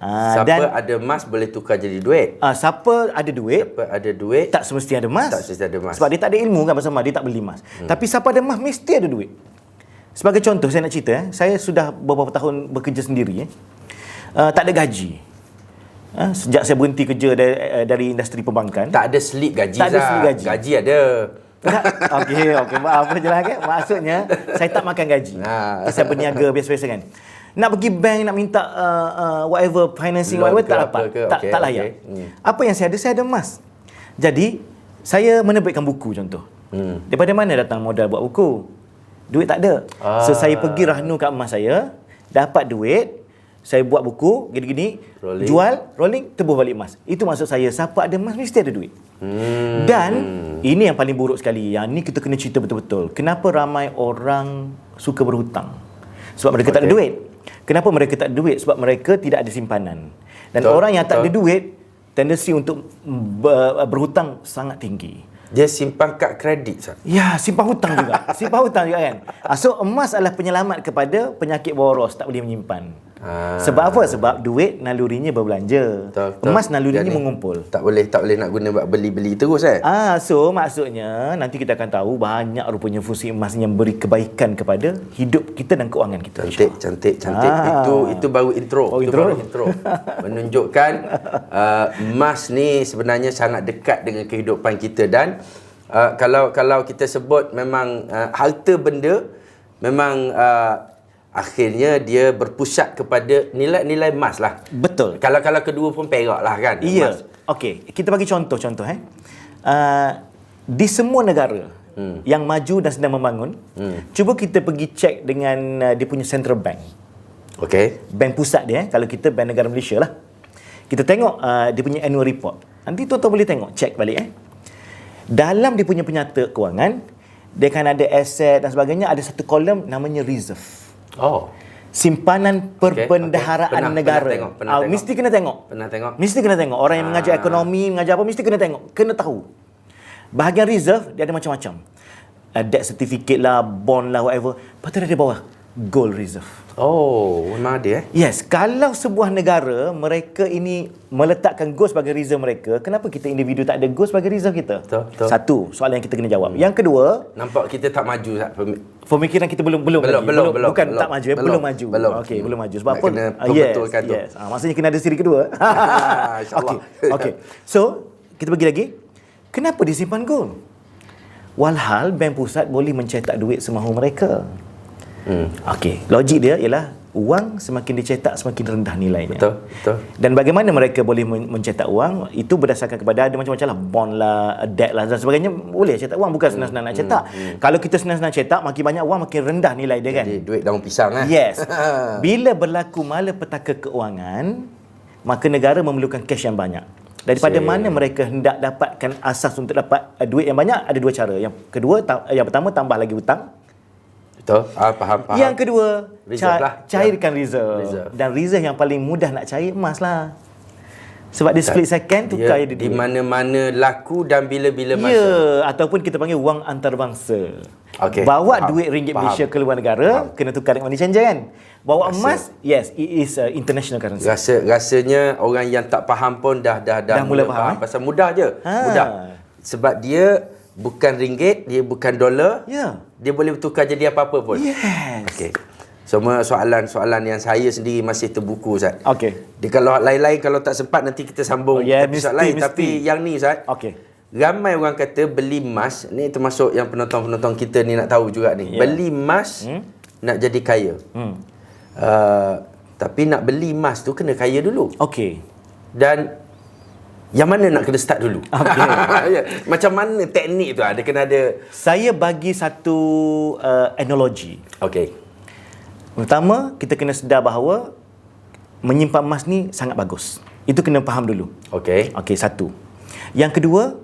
Ah, Siapa dan ada emas boleh tukar jadi duit. ah, siapa ada duit Siapa ada duit tak semesti ada emas. Tak semesti ada emas. Sebab dia tak ada ilmu kan pasal emas, dia tak beli emas. Hmm. Tapi siapa ada emas mesti ada duit. Sebagai contoh saya nak cerita eh, saya sudah beberapa tahun bekerja sendiri eh. Uh, tak ada gaji. Uh, sejak saya berhenti kerja dari, uh, dari industri perbankan. tak ada slip gaji Tak ada slip gaji. Gaji ada. Tak, okey, okey. Maaf apa je lah kan. Maksudnya, saya tak makan gaji. Ha. Saya berniaga biasa-biasa kan. Nak pergi bank, nak minta uh, uh, whatever, financing, Loan whatever, ke tak apa dapat. ke, Tak, okey, tak layak. okey. Hmm. Apa yang saya ada, saya ada emas. Jadi, saya menerbitkan buku contoh. Hmm. Daripada mana datang modal buat buku? Duit tak ada. So, Ah. saya pergi rahnu kat emas saya, dapat duit, saya buat buku, gini-gini, Rolling. jual, rolling, tebus balik emas. Itu maksud saya, siapa ada emas, mesti ada duit. Hmm. Dan ini yang paling buruk sekali. Yang ni kita kena cerita betul-betul. Kenapa ramai orang suka berhutang? Sebab mereka tak ada duit. Kenapa mereka tak ada duit? Sebab mereka tidak ada simpanan. Dan Betul, orang yang tak ada duit, tendensi untuk ber- berhutang sangat tinggi. Dia simpan kad kredit Zat. Ya, simpan hutang juga. simpan hutang juga kan. Ah, So, emas adalah penyelamat kepada penyakit boros, tak boleh menyimpan. Ah. Sebab apa? Sebab duit nalurinya berbelanja. Betul, betul. Emas nalurinya Jadi, mengumpul. Tak boleh tak boleh nak guna buat beli-beli terus eh. Ah, so maksudnya nanti kita akan tahu banyak rupanya fungsi emas yang beri kebaikan kepada hidup kita dan keuangan kita. Cantik, cantik, cantik. Ah. Itu itu baru intro. Oh, itu intro. baru intro. Menunjukkan uh, emas ni sebenarnya sangat dekat dengan kehidupan kita dan uh, kalau kalau kita sebut memang uh, harta benda memang uh, akhirnya dia berpusat kepada nilai-nilai emas lah. Betul. Kalau kalau kedua pun perak lah kan. Iya. emas. Okey, kita bagi contoh-contoh eh. Uh, di semua negara hmm. yang maju dan sedang membangun, hmm. cuba kita pergi cek dengan uh, dia punya central bank. Okey. Bank pusat dia eh, kalau kita bank negara Malaysia lah. Kita tengok uh, dia punya annual report. Nanti tuan-tuan boleh tengok, cek balik eh. Dalam dia punya penyata kewangan, dia akan ada aset dan sebagainya, ada satu kolom namanya reserve. Oh. simpanan perbendaharaan Pernah- negara. pernah tengok, pernah Ah, tengok. Mesti kena tengok. Pernah tengok? Mesti kena tengok. Orang yang mengajar Ah. ekonomi, mengajar apa mesti kena tengok. Kena tahu. Bahagian reserve dia ada macam-macam. Uh, debt certificate lah, bond lah, whatever. Lepas tu dia ada bawah gold reserve. Oh, memang ada eh? Yes, kalau sebuah negara mereka ini meletakkan gold sebagai reserve mereka, kenapa kita individu tak ada gold sebagai reserve kita? Betul, betul. Satu, soalan yang kita kena jawab. Yang kedua, Nampak kita tak maju tak? Pemi- pemikiran kita belum belum Belum, lagi. belum, belum, bukan belum. tak maju, eh, belum, Belum, maju. belum. Okey, belum maju. Sebab Nak apa? kena Ah, perbetulkan tu. yes, Yes. Ah, maksudnya kena ada siri kedua. InsyaAllah. Okey. Okey. So, kita pergi lagi. Kenapa disimpan gold? Walhal bank pusat boleh mencetak duit semahu mereka. Hmm. Okey, logik dia ialah wang semakin dicetak semakin rendah nilainya. Betul, betul. Dan bagaimana mereka boleh men- mencetak wang itu berdasarkan kepada ada macam-macam lah bond lah, debt lah dan sebagainya boleh cetak wang bukan senang-senang nak cetak. Kalau kita senang-senang cetak makin banyak wang makin rendah nilai dia kan. Jadi duit daun pisang eh? Yes. Bila berlaku malapetaka keuangan, maka negara memerlukan cash yang banyak. Daripada Sip. mana mereka hendak dapatkan asas untuk dapat uh, duit yang banyak ada dua cara. Yang kedua ta- yang pertama tambah lagi hutang. Betul? Ah, faham, faham. Yang kedua Reserve ca- lah. cairkan reserve. Reserve. Dan reserve yang paling mudah nak cair emas lah. Sebab dia split second tukar ya, dia di duit. mana-mana laku dan bila-bila masa. Ya, ataupun kita panggil wang antarabangsa. Okey, Bawa faham, duit ringgit faham. Malaysia ke luar negara, kena tukar dengan money changer kan. Bawa Rasa- emas, yes, it is uh, international currency. Rasa rasanya orang yang tak faham pun dah dah dah, Dah mula faham, eh? pasal mudah je. Ha. Mudah. Sebab dia bukan ringgit, dia bukan dolar. Ya. Dia boleh bertukar jadi apa-apa pun. Yes. Okey. Semua soalan-soalan yang saya sendiri masih terbuku Ustaz. Okey. Dia kalau lain-lain kalau tak sempat nanti kita sambung Oh, ya, episod mesti, lain mesti. tapi yang ni Ustaz. Okey. Ramai orang kata beli emas, ni termasuk yang penonton-penonton kita ni nak tahu juga ni. Ya. Beli emas Hmm? nak jadi kaya. Hmm. Uh, tapi nak beli emas tu kena kaya dulu. Okey. Dan yang mana nak kena start dulu? Okey. ya. Macam mana teknik tu? Ada kena ada. Saya bagi satu uh, analogi. Okey. Pertama, kita kena sedar bahawa menyimpan emas ni sangat bagus. Itu kena faham dulu. Okey. Okey, satu. Yang kedua,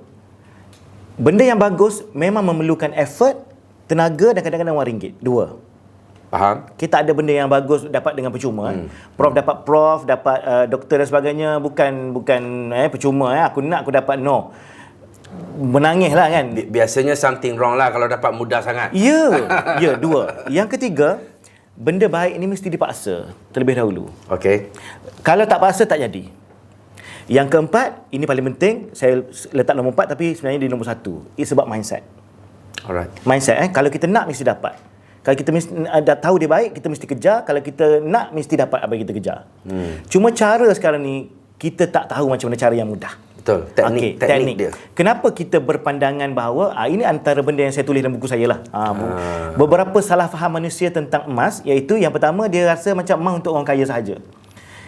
benda yang bagus memang memerlukan effort, tenaga dan kadang-kadang wang ringgit. Dua. Faham? Kita ada benda yang bagus dapat dengan percuma. Hmm. Prof dapat prof, dapat uh, doktor dan sebagainya bukan bukan eh percuma eh aku nak aku dapat no. Menangis lah kan. Bi- Biasanya something wrong lah kalau dapat mudah sangat. Ya, ya dua. Yang ketiga, benda baik ni mesti dipaksa terlebih dahulu. Okey. Kalau tak paksa tak jadi. Yang keempat, ini paling penting, saya letak nombor empat tapi sebenarnya di nombor satu. It's about mindset. Alright. Mindset eh, kalau kita nak mesti dapat. Kalau kita mesti, uh, dah tahu dia baik, kita mesti kejar. Kalau kita nak, mesti dapat apa yang kita kejar. Hmm. Cuma cara sekarang ni, kita tak tahu macam mana cara yang mudah. Betul. Teknik, Okey, teknik, dia. Kenapa kita berpandangan bahawa ah, ini antara benda yang saya tulis dalam buku saya lah. Ah, bu- Beberapa salah faham manusia tentang emas iaitu yang pertama dia rasa macam emas untuk orang kaya sahaja.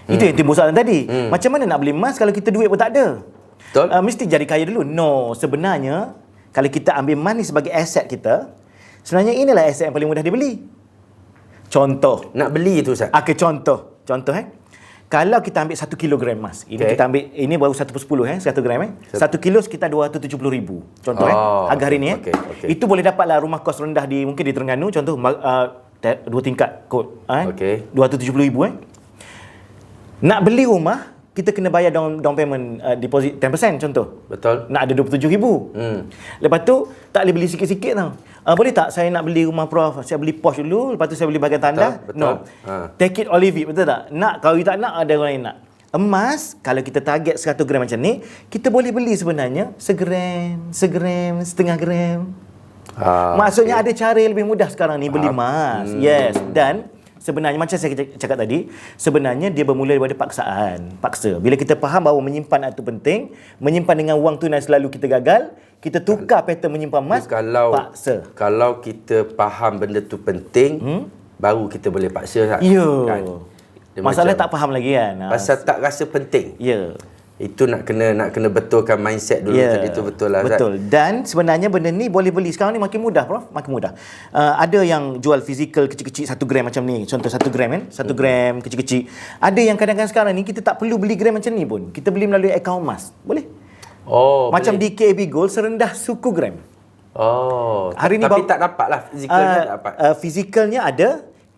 Itu yang timbul soalan tadi. Macam mana nak beli emas kalau kita duit pun tak ada? Betul. Uh, mesti jadi kaya dulu. No, sebenarnya kalau kita ambil emas ni sebagai aset kita, sebenarnya inilah aset yang paling mudah dibeli. Contoh. Nak beli tu Ustaz. Okey, contoh. Contoh eh. Kalau kita ambil 1 kilogram emas. Ini Okey. kita ambil ini baru 1 per 10 eh, 1 gram eh. 1 kilo sekitar 270,000. Contoh eh. Oh, Harga hari okey, ni eh. okey, okey. Itu boleh dapatlah rumah kos rendah di mungkin di Terengganu contoh uh, dua tingkat kot eh. Okey. 270,000 eh. Nak beli rumah kita kena bayar down, down payment uh, deposit 10% contoh. Betul. Nak ada 27,000. Hmm. Lepas tu tak boleh beli sikit-sikit tau. Uh, boleh tak saya nak beli rumah prof, saya beli posh dulu, lepas tu saya beli bahagian? Betul, betul. No. Ha. Take it or leave it, betul tak? Nak, kalau you tak nak, ada orang yang nak. Emas, kalau kita target 100 gram macam ni, kita boleh beli sebenarnya segram, segram, setengah gram. Ah, Maksudnya ada cara yang lebih mudah sekarang ni beli Faham. emas. Hmm. Yes. Dan sebenarnya macam saya cak- cakap tadi, sebenarnya dia bermula daripada paksaan. Paksa. Bila kita faham bahawa menyimpan itu penting, menyimpan dengan wang tunai selalu kita gagal, kita tukar pattern menyimpan emas, kalau paksa. kalau kita faham benda tu penting, hmm? baru kita boleh paksa tak? Ya. Dia Masalah macam- tak faham lagi kan. Ah, Pasal tak rasa penting. Ya. Itu nak kena nak kena betulkan mindset dulu Ya, tadi tu betul lah Zat. Betul. Dan sebenarnya benda ni boleh beli. Sekarang ni makin mudah, Prof. Makin mudah. Uh, ada yang jual fizikal kecil-kecil satu gram macam ni. Contoh satu gram kan. Satu Hmm. gram kecil-kecil. Ada yang kadang-kadang sekarang ni kita tak perlu beli gram macam ni pun. Kita beli melalui akaun emas. Boleh? Oh, macam boleh. di KAB Gold serendah suku gram. Oh, Hari ni tapi baru- tak dapat lah fizikalnya Uh, tak dapat. uh, fizikalnya ada.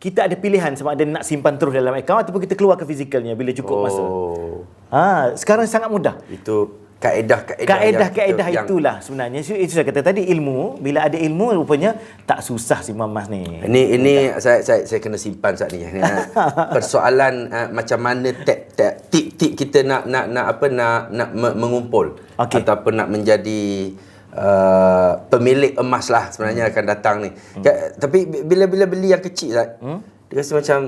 Kita ada pilihan sama ada nak simpan terus dalam akaun ataupun kita keluarkan fizikalnya bila cukup oh. masa. Ha, sekarang sangat mudah. Itu kaedah-kaedah Kaedah-kaedah yang kita- itulah sebenarnya. So, Itu saya kata tadi ilmu, bila ada ilmu rupanya tak susah simpan emas ni. Ini ini saya saya saya kena simpan saat ni. Persoalan uh, macam mana tek tek tip-tip kita nak nak nak apa nak nak me- mengumpul Okey. ataupun nak menjadi uh, pemilik emas lah sebenarnya akan datang ni. Hmm. Ya, tapi bila bila beli yang kecil Zat, dia rasa macam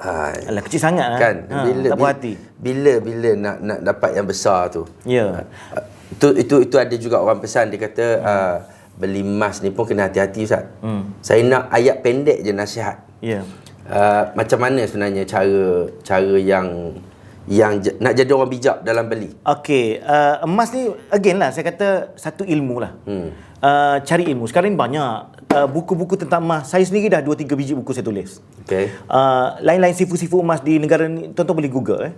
ah, Alah kecil sangat lah. kan Ha, bila tak puas hati. bila bila nak nak dapat yang besar tu. Ya. Uh, itu itu itu ada juga orang pesan dia kata uh, beli emas ni pun kena hati-hati Ustaz. Hmm. Saya nak ayat pendek je nasihat. Ya. Uh, macam mana sebenarnya cara cara yang yang nak jadi orang bijak dalam beli? Okey, uh, emas ni again lah saya kata satu ilmu lah. Hmm. Uh, cari ilmu. Sekarang ni banyak uh, buku-buku tentang emas. Saya sendiri dah 2 3 biji buku saya tulis. Okey. Uh, lain-lain sifu-sifu emas di negara ni tuan-tuan boleh google eh.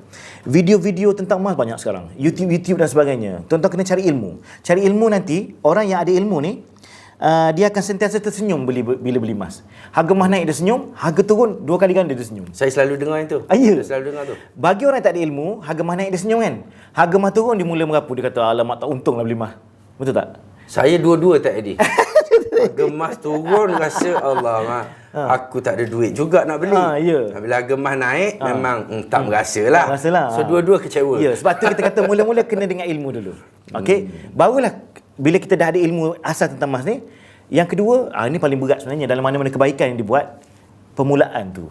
Video-video tentang emas banyak sekarang. YouTube YouTube dan sebagainya. Tuan-tuan kena cari ilmu. Cari ilmu nanti orang yang ada ilmu ni uh, dia akan sentiasa tersenyum beli bila beli emas. Harga emas naik dia senyum, harga turun dua kali ganda dia senyum. Saya selalu dengar itu. Ah, ya? Saya selalu dengar tu. Bagi orang yang tak ada ilmu, harga emas naik dia senyum kan. Harga emas turun dia mula merapu. Dia kata, alamak tak untung lah beli emas. Betul tak? Saya dua-dua tak Eddie. Harga emas turun rasa Allah mak. Aku tak ada duit juga nak beli. Ha, ya. Bila harga emas naik memang mm, tak merasa lah. Tak merasalah. So dua-dua kecewa. Ya, sebab tu kita kata mula-mula kena dengan ilmu dulu. Okey. Barulah bila kita dah ada ilmu asas tentang emas ni, yang kedua, ah ini paling berat sebenarnya dalam mana-mana kebaikan yang dibuat, permulaan tu.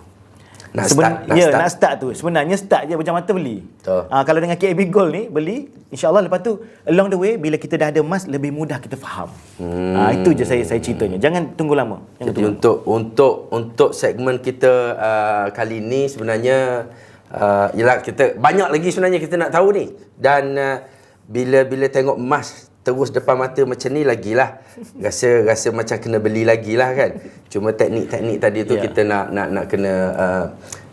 Nak Seben- start, nak ya, start. nak start tu. Sebenarnya start je macam mata beli. Betul. Ah, kalau dengan KAB Gold ni beli, insya-Allah lepas tu along the way bila kita dah ada emas lebih mudah kita faham. Hmm. Ah, itu je saya saya ceritanya. Jangan tunggu lama. Jangan Jadi tunggu. untuk untuk untuk segmen kita uh, kali ini sebenarnya uh, ialah kita banyak lagi sebenarnya kita nak tahu ni dan uh, bila bila tengok emas terus depan mata macam ni lagilah rasa rasa macam kena beli lagi lah kan cuma teknik-teknik tadi tu Ya. kita nak nak nak kena uh,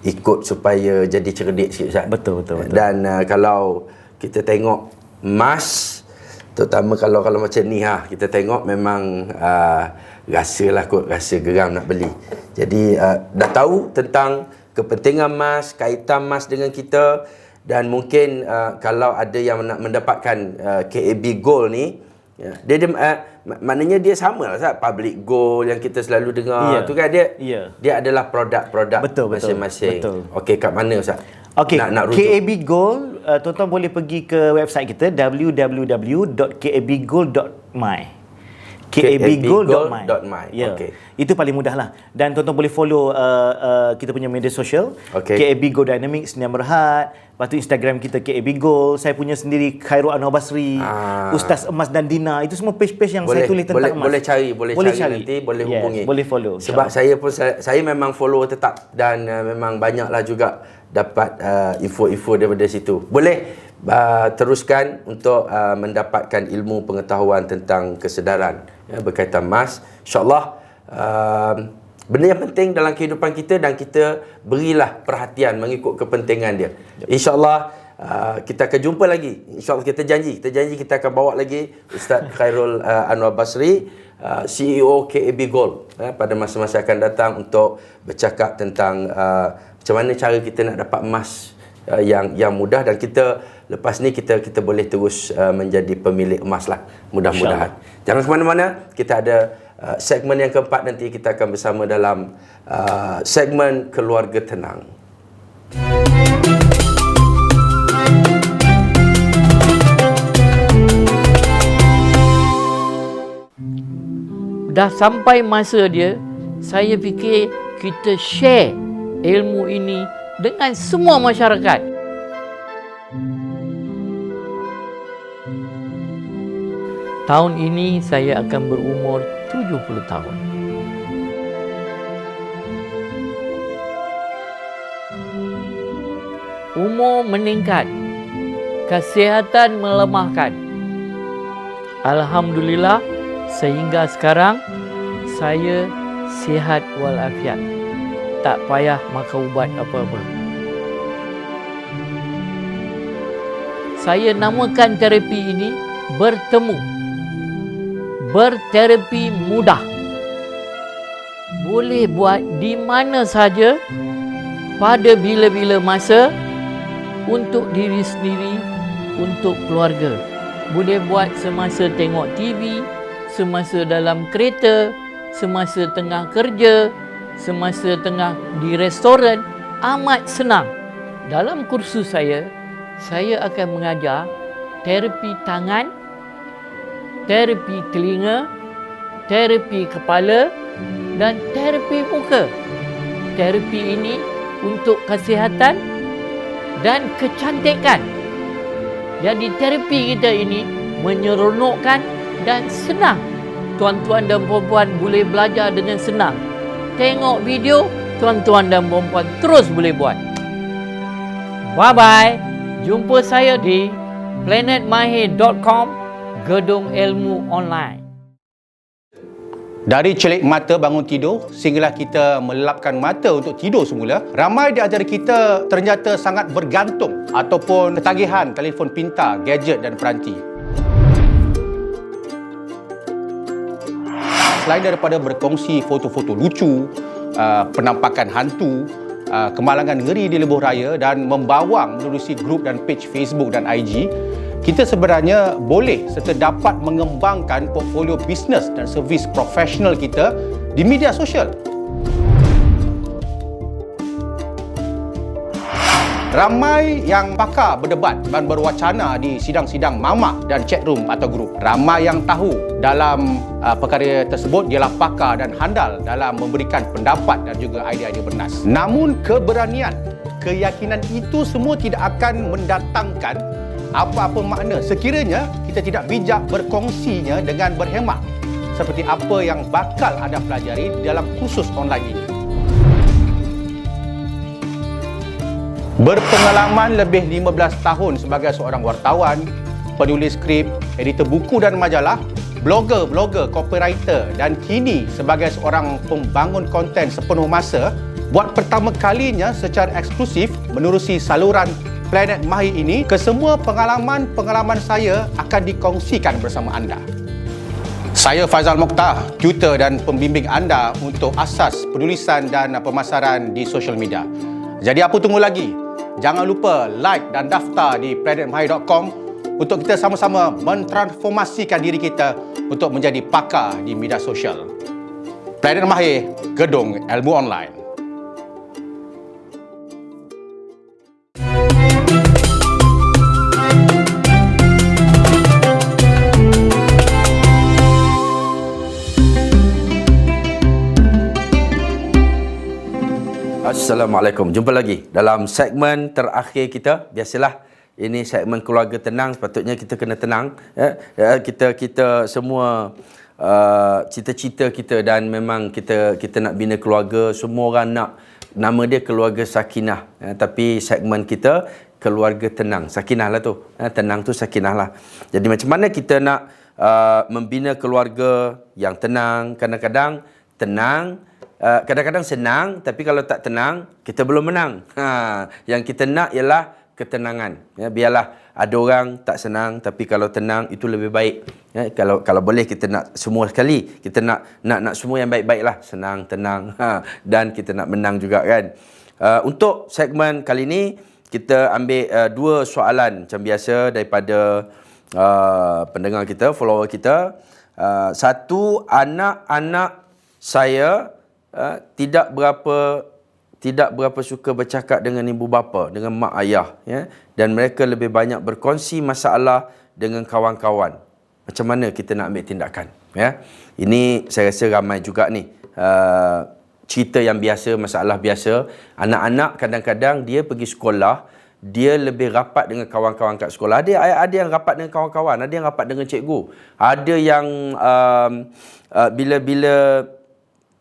ikut supaya jadi cerdik sikit Ustaz. Betul, betul, betul. dan uh, kalau kita tengok emas terutama kalau kalau macam ni ha kita tengok memang uh, rasalah kot rasa geram nak beli jadi uh, dah tahu tentang kepentingan emas kaitan emas dengan kita dan mungkin uh, kalau ada yang nak mendapatkan uh, KAB Gold ni ya, dia, dia uh, mak- maknanya dia sama lah Ustaz public gold yang kita selalu dengar Ya. tu kan dia Ya. dia adalah produk-produk Betul, masing-masing Betul. okey kat mana Ustaz Okey, nak, nak KAB Gold, uh, tuan-tuan boleh pergi ke website kita www.kabgold.my kabgold.my kabgold.my, Ya. okey. Itu paling mudah lah. Dan tuan-tuan boleh follow uh, uh, kita punya media sosial. KAB Gold Dynamics, Sdn Berhad. Lepas tu Instagram kita KAB Gold. Saya punya sendiri Khairul Anwar Basri. Ah. Ustaz Emas dan Dina. Itu semua page-page yang boleh, saya tulis tentang boleh, emas. Boleh cari, boleh, cari, nanti, boleh Yes, hubungi. Boleh follow. Sebab insyaAllah. saya pun saya, saya memang follow tetap dan uh, memang banyaklah juga dapat uh, info-info daripada situ. Boleh uh, teruskan untuk uh, mendapatkan ilmu pengetahuan tentang kesedaran ya, berkaitan emas. InsyaAllah uh, benda yang penting dalam kehidupan kita dan kita berilah perhatian mengikut kepentingan dia. InsyaAllah Uh, kita akan jumpa lagi. InsyaAllah kita janji. Kita janji kita akan bawa lagi Ustaz Khairul uh, Anwar Basri, uh, CEO KAB Gold uh, pada masa-masa akan datang untuk bercakap tentang uh, macam mana cara kita nak dapat emas uh, yang yang mudah dan kita lepas ni kita kita boleh terus uh, menjadi pemilik emas lah mudah-mudahan. Jangan ke mana-mana. Kita ada uh, segmen yang keempat nanti kita akan bersama dalam uh, segmen keluarga tenang. dah sampai masa dia saya fikir kita share ilmu ini dengan semua masyarakat. Tahun ini saya akan berumur 70 tahun. Umur meningkat kesihatan melemahkan. Alhamdulillah sehingga sekarang saya sihat walafiat. Tak payah makan ubat apa-apa. Saya namakan terapi ini bertemu. Berterapi mudah. boleh buat di mana saja pada bila-bila masa untuk diri sendiri, untuk keluarga. Boleh buat semasa tengok TV, semasa dalam kereta, semasa tengah kerja, semasa tengah di restoran, amat senang. Dalam kursus saya, saya akan mengajar terapi tangan, terapi telinga, terapi kepala dan terapi muka. Terapi ini untuk kesihatan dan kecantikan. Jadi terapi kita ini menyeronokkan dan senang. Tuan-tuan dan puan-puan boleh belajar dengan senang. Tengok video, tuan-tuan dan puan-puan terus boleh buat. Bye-bye. Jumpa saya di planetmahir.com Gedung Ilmu Online. Dari celik mata bangun tidur sehinggalah kita melapkan mata untuk tidur semula, ramai di antara kita ternyata sangat bergantung ataupun ketagihan telefon pintar, gadget dan peranti. Selain daripada berkongsi foto-foto lucu, uh, penampakan hantu, uh, kemalangan ngeri di lebuh raya dan membawang menerusi grup dan page Facebook dan IG, kita sebenarnya boleh serta dapat mengembangkan portfolio bisnes dan servis profesional kita di media sosial. Ramai yang pakar berdebat dan berwacana di sidang-sidang mamak dan chat room atau grup. Ramai yang tahu dalam uh, perkara tersebut ialah pakar dan handal dalam memberikan pendapat dan juga idea-idea bernas. Namun keberanian, keyakinan itu semua tidak akan mendatangkan apa-apa makna sekiranya kita tidak bijak berkongsinya dengan berhemat seperti apa yang bakal anda pelajari dalam kursus online ini. Berpengalaman lebih 15 tahun sebagai seorang wartawan, penulis skrip, editor buku dan majalah, blogger, blogger, copywriter dan kini sebagai seorang pembangun konten sepenuh masa, buat pertama kalinya secara eksklusif menerusi saluran Planet Mahir ini, kesemua pengalaman-pengalaman saya akan dikongsikan bersama anda. Saya Faizal Mokhtar, tutor dan pembimbing anda untuk asas penulisan dan pemasaran di social media. Jadi apa tunggu lagi? Jangan lupa like dan daftar di planetmahir.com untuk kita sama-sama mentransformasikan diri kita untuk menjadi pakar di media sosial. Planet Mahir, Gedung Ilmu Online. Assalamualaikum. Jumpa lagi dalam segmen terakhir kita. Biasalah ini segmen keluarga tenang. Sepatutnya kita kena tenang. Ya, ya kita kita semua uh, cita-cita kita dan memang kita kita nak bina keluarga. Semua orang nak nama dia keluarga sakinah. Ya, tapi segmen kita keluarga tenang. Sakinah lah tu. Ya, tenang tu sakinah lah. Jadi macam mana kita nak uh, membina keluarga yang tenang. Kadang-kadang tenang uh, kadang-kadang senang tapi kalau tak tenang kita belum menang. Ha yang kita nak ialah ketenangan. Ya biarlah ada orang tak senang tapi kalau tenang itu lebih baik. Ya kalau kalau boleh kita nak semua sekali. Kita nak nak nak semua yang baik-baiklah, senang, tenang. Ha dan kita nak menang juga kan. Uh, untuk segmen kali ini kita ambil uh, dua soalan macam biasa daripada uh, pendengar kita, follower kita. Uh, satu anak-anak saya uh, tidak berapa tidak berapa suka bercakap dengan ibu bapa, dengan mak ayah ya dan mereka lebih banyak berkongsi masalah dengan kawan-kawan. Macam mana kita nak ambil tindakan ya? Ini saya rasa ramai juga ni uh, cerita yang biasa, masalah biasa. Anak-anak kadang-kadang dia pergi sekolah, dia lebih rapat dengan kawan-kawan kat sekolah. Ada ada yang rapat dengan kawan-kawan, ada yang rapat dengan cikgu. Ada yang um, uh, bila-bila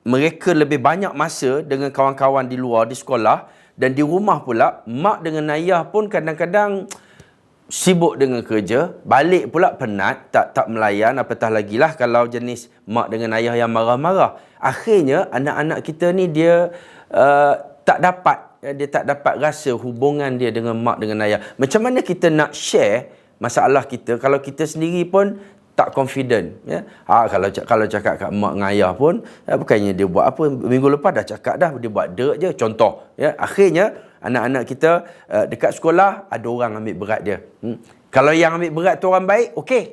mereka lebih banyak masa dengan kawan-kawan di luar di sekolah dan di rumah pula mak dengan ayah pun kadang-kadang sibuk dengan kerja balik pula penat tak tak melayan apatah lagi lah kalau jenis mak dengan ayah yang marah-marah. Akhirnya anak-anak kita ni dia uh, tak dapat dia tak dapat rasa hubungan dia dengan mak dengan ayah. Macam mana kita nak share masalah kita? Kalau kita sendiri pun tak confident ya. Ha, kalau kalau cakap kat mak dengan ayah pun ya, bukannya dia buat apa minggu lepas dah cakap dah dia buat dek je contoh ya. Akhirnya anak-anak kita uh, dekat sekolah ada orang ambil berat dia hmm. kalau yang ambil berat tu orang baik okey.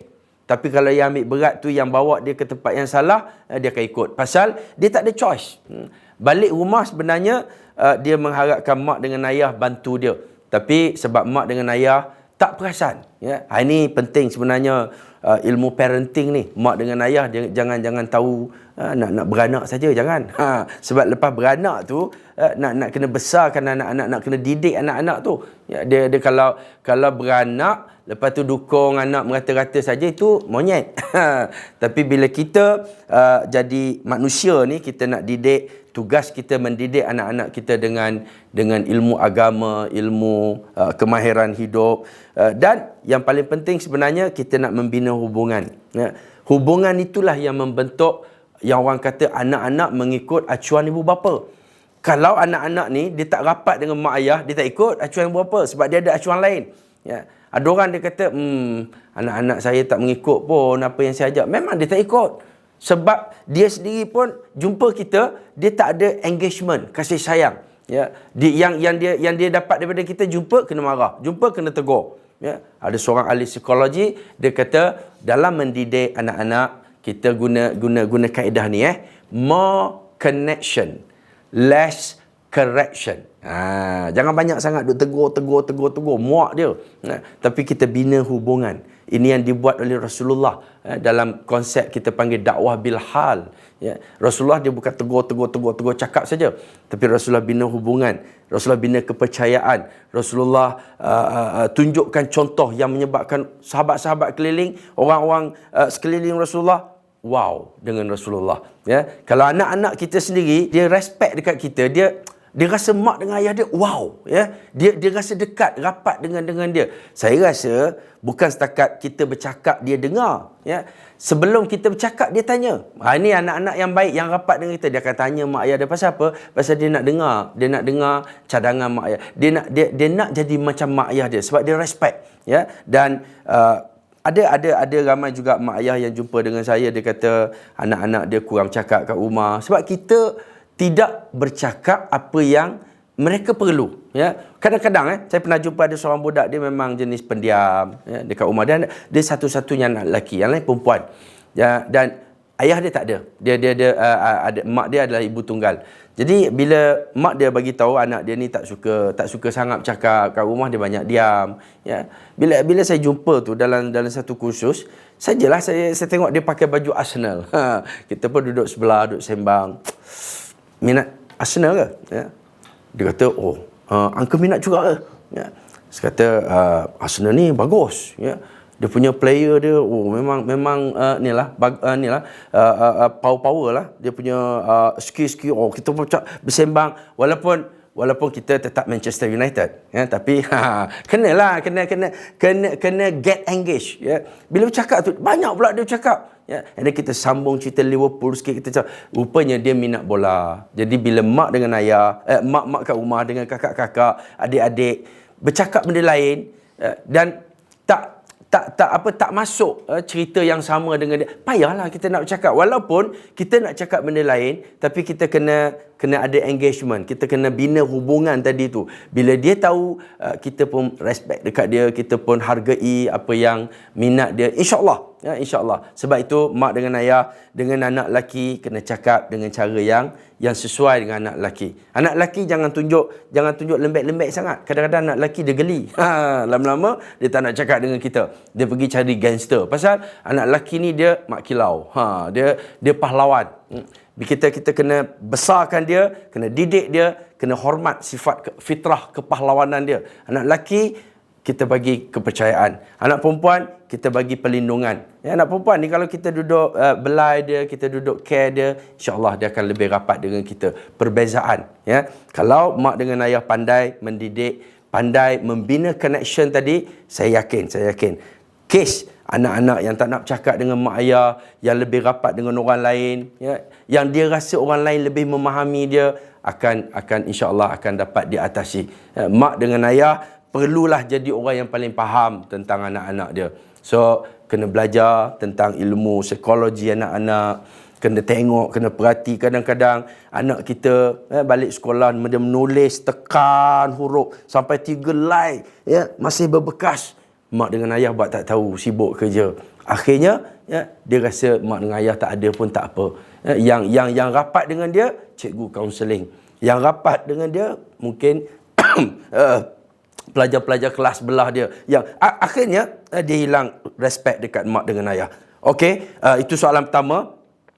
Tapi kalau yang ambil berat tu yang bawa dia ke tempat yang salah uh, dia akan ikut. Pasal dia tak ada choice hmm. balik rumah sebenarnya uh, dia mengharapkan mak dengan ayah bantu dia. Tapi sebab mak dengan ayah tak perasan ya. Ha, ini penting sebenarnya uh, ilmu parenting ni. Mak dengan ayah jangan jangan tahu uh, nak nak beranak saja jangan. Ha, sebab lepas beranak tu uh, nak nak kena besarkan anak-anak nak kena didik anak-anak tu. Ya, dia dia kalau kalau beranak lepas tu dukung anak merata-rata saja itu monyet. Tapi bila kita uh, jadi manusia ni kita nak didik tugas kita mendidik anak-anak kita dengan dengan ilmu agama, ilmu uh, kemahiran hidup uh, dan yang paling penting sebenarnya kita nak membina hubungan. Ya. Hubungan itulah yang membentuk yang orang kata anak-anak mengikut acuan ibu bapa. Kalau anak-anak ni dia tak rapat dengan mak ayah, dia tak ikut acuan ibu bapa sebab dia ada acuan lain. Ya. Ada orang dia kata, hmm, anak-anak saya tak mengikut pun apa yang saya ajak. Memang dia tak ikut. Sebab dia sendiri pun jumpa kita, dia tak ada engagement, kasih sayang. Ya, di, yang yang dia yang dia dapat daripada kita jumpa kena marah, jumpa kena tegur. Ya, ada seorang ahli psikologi dia kata dalam mendidik anak-anak kita guna guna guna kaedah ni eh, more connection, less correction. Ha, jangan banyak sangat duk tegur tegur tegur tegur muak dia. Ha, tapi kita bina hubungan. Ini yang dibuat oleh Rasulullah eh, dalam konsep kita panggil dakwah bil hal. Ya. Rasulullah dia bukan tegur, tegur, tegur, tegur cakap saja. Tapi Rasulullah bina hubungan. Rasulullah bina kepercayaan. Rasulullah uh, uh, tunjukkan contoh yang menyebabkan sahabat-sahabat keliling, orang-orang uh, sekeliling Rasulullah, wow dengan Rasulullah. Ya. Kalau anak-anak kita sendiri, dia respect dekat kita, dia dia rasa mak dengan ayah dia wow ya. Dia dia rasa dekat rapat dengan dengan dia. Saya rasa bukan setakat kita bercakap dia dengar ya. Sebelum kita bercakap dia tanya. Ha, ini anak-anak yang baik yang rapat dengan kita. Dia akan tanya mak ayah dia pasal apa? Pasal dia nak dengar. Dia nak dengar cadangan mak ayah. Dia nak dia dia nak jadi macam mak ayah dia sebab dia respect ya. Dan uh, ada ada ada ramai juga mak ayah yang jumpa dengan saya. Dia kata anak-anak dia kurang cakap kat rumah. Sebab kita tidak bercakap apa yang mereka perlu ya. Kadang-kadang eh saya pernah jumpa ada seorang budak dia memang jenis pendiam ya dekat rumah. Dia dia satu-satunya anak lelaki yang lain perempuan ya. Dan ayah dia tak ada. Dia dia dia uh, ada mak dia adalah ibu tunggal. Jadi bila mak dia bagi tahu anak dia ni tak suka tak suka sangat cakap kat rumah dia banyak diam ya. Bila bila saya jumpa tu dalam dalam satu kursus sajalah saya saya tengok dia pakai baju Arsenal. Ha, kita pun duduk sebelah duduk sembang minat Arsenal ke? Ya. Dia kata, oh, uh, Uncle minat juga ke? Ya. Saya kata, uh, Arsenal ni bagus. Ya. Dia punya player dia, oh memang memang uh, ni lah, bag, uh, ni lah, uh, uh, uh, power power lah. Dia punya uh, skill skill, oh kita pun bersembang. Walaupun walaupun kita tetap Manchester United ya tapi ha kenalah kena kena kena kena get engaged ya bila bercakap tu banyak pula dia bercakap ya and kita sambung cerita Liverpool sikit kita cakap rupanya dia minat bola. Jadi bila mak dengan ayah eh, mak-mak kat rumah dengan kakak-kakak adik-adik bercakap benda lain eh, dan tak tak tak apa tak masuk uh, cerita yang sama dengan dia. Payahlah kita nak bercakap. Walaupun kita nak cakap benda lain tapi kita kena kena ada engagement kita kena bina hubungan tadi tu. Bila dia tahu uh, kita pun respect dekat dia kita pun hargai apa yang minat dia insyaallah. Ya insyaallah. Sebab itu mak dengan ayah dengan anak lelaki kena cakap dengan cara yang yang sesuai dengan anak lelaki. Anak lelaki jangan tunjuk jangan tunjuk lembek-lembek sangat. Kadang-kadang anak lelaki dia geli. Ha lama-lama dia tak nak cakap dengan kita. Dia pergi cari gangster. Pasal anak lelaki ni dia mak kilau. Ha dia dia pahlawan. Hmm kita kita kena besarkan dia, kena didik dia, kena hormat sifat fitrah kepahlawanan dia. Anak lelaki kita bagi kepercayaan. Anak perempuan kita bagi perlindungan. Ya, anak perempuan ni kalau kita duduk uh, belai dia, kita duduk care dia, insya-Allah dia akan lebih rapat dengan kita. Perbezaan, ya. Kalau mak dengan ayah pandai mendidik, pandai membina connection tadi, saya yakin, saya yakin. Case anak-anak yang tak nak bercakap dengan mak ayah yang lebih rapat dengan orang lain ya yang dia rasa orang lain lebih memahami dia akan akan insya-Allah akan dapat diatasi. Ya, mak dengan ayah perlulah jadi orang yang paling faham tentang anak-anak dia. So kena belajar tentang ilmu psikologi anak-anak kena tengok kena perhati kadang-kadang anak kita eh, balik sekolah dia menulis tekan huruf sampai tiga line ya masih berbekas mak dengan ayah buat tak tahu sibuk kerja akhirnya ya dia rasa mak dengan ayah tak ada pun tak apa ya, yang yang yang rapat dengan dia cikgu kaunseling yang rapat dengan dia mungkin uh, pelajar-pelajar kelas belah dia yang akhirnya uh, dia hilang respect dekat mak dengan ayah. Okey, uh, itu soalan pertama.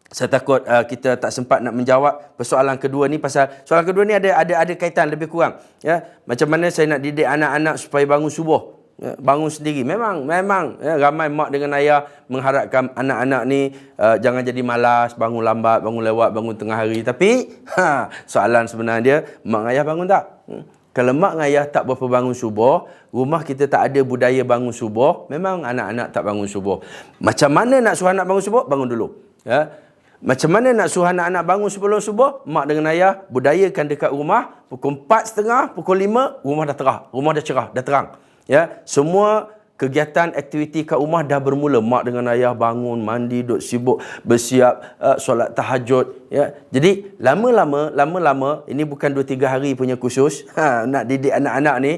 Saya takut uh, kita tak sempat nak menjawab persoalan kedua ni pasal soalan kedua ni ada ada ada kaitan lebih kurang ya. Macam mana saya nak didik anak-anak supaya bangun subuh? Ya, bangun sendiri. Memang memang ya, ramai mak dengan ayah mengharapkan anak-anak ni uh, jangan jadi malas, bangun lambat, bangun lewat, bangun tengah hari. Tapi ha, soalan sebenarnya mak ayah bangun tak? Hmm. Kalau mak ayah tak berapa bangun subuh, rumah kita tak ada budaya bangun subuh, memang anak-anak tak bangun subuh. Macam mana nak suruh anak bangun subuh? Bangun dulu. Ya. Macam mana nak suruh anak-anak bangun sebelum subuh? Mak dengan ayah budayakan dekat rumah, pukul 4.30, pukul 5, rumah dah terang. Rumah dah cerah, dah terang. Ya, semua kegiatan aktiviti kat rumah dah bermula. Mak dengan ayah bangun mandi duk sibuk bersiap uh, solat tahajud ya. Jadi lama-lama lama-lama ini bukan 2 3 hari punya khusus ha, nak didik anak-anak ni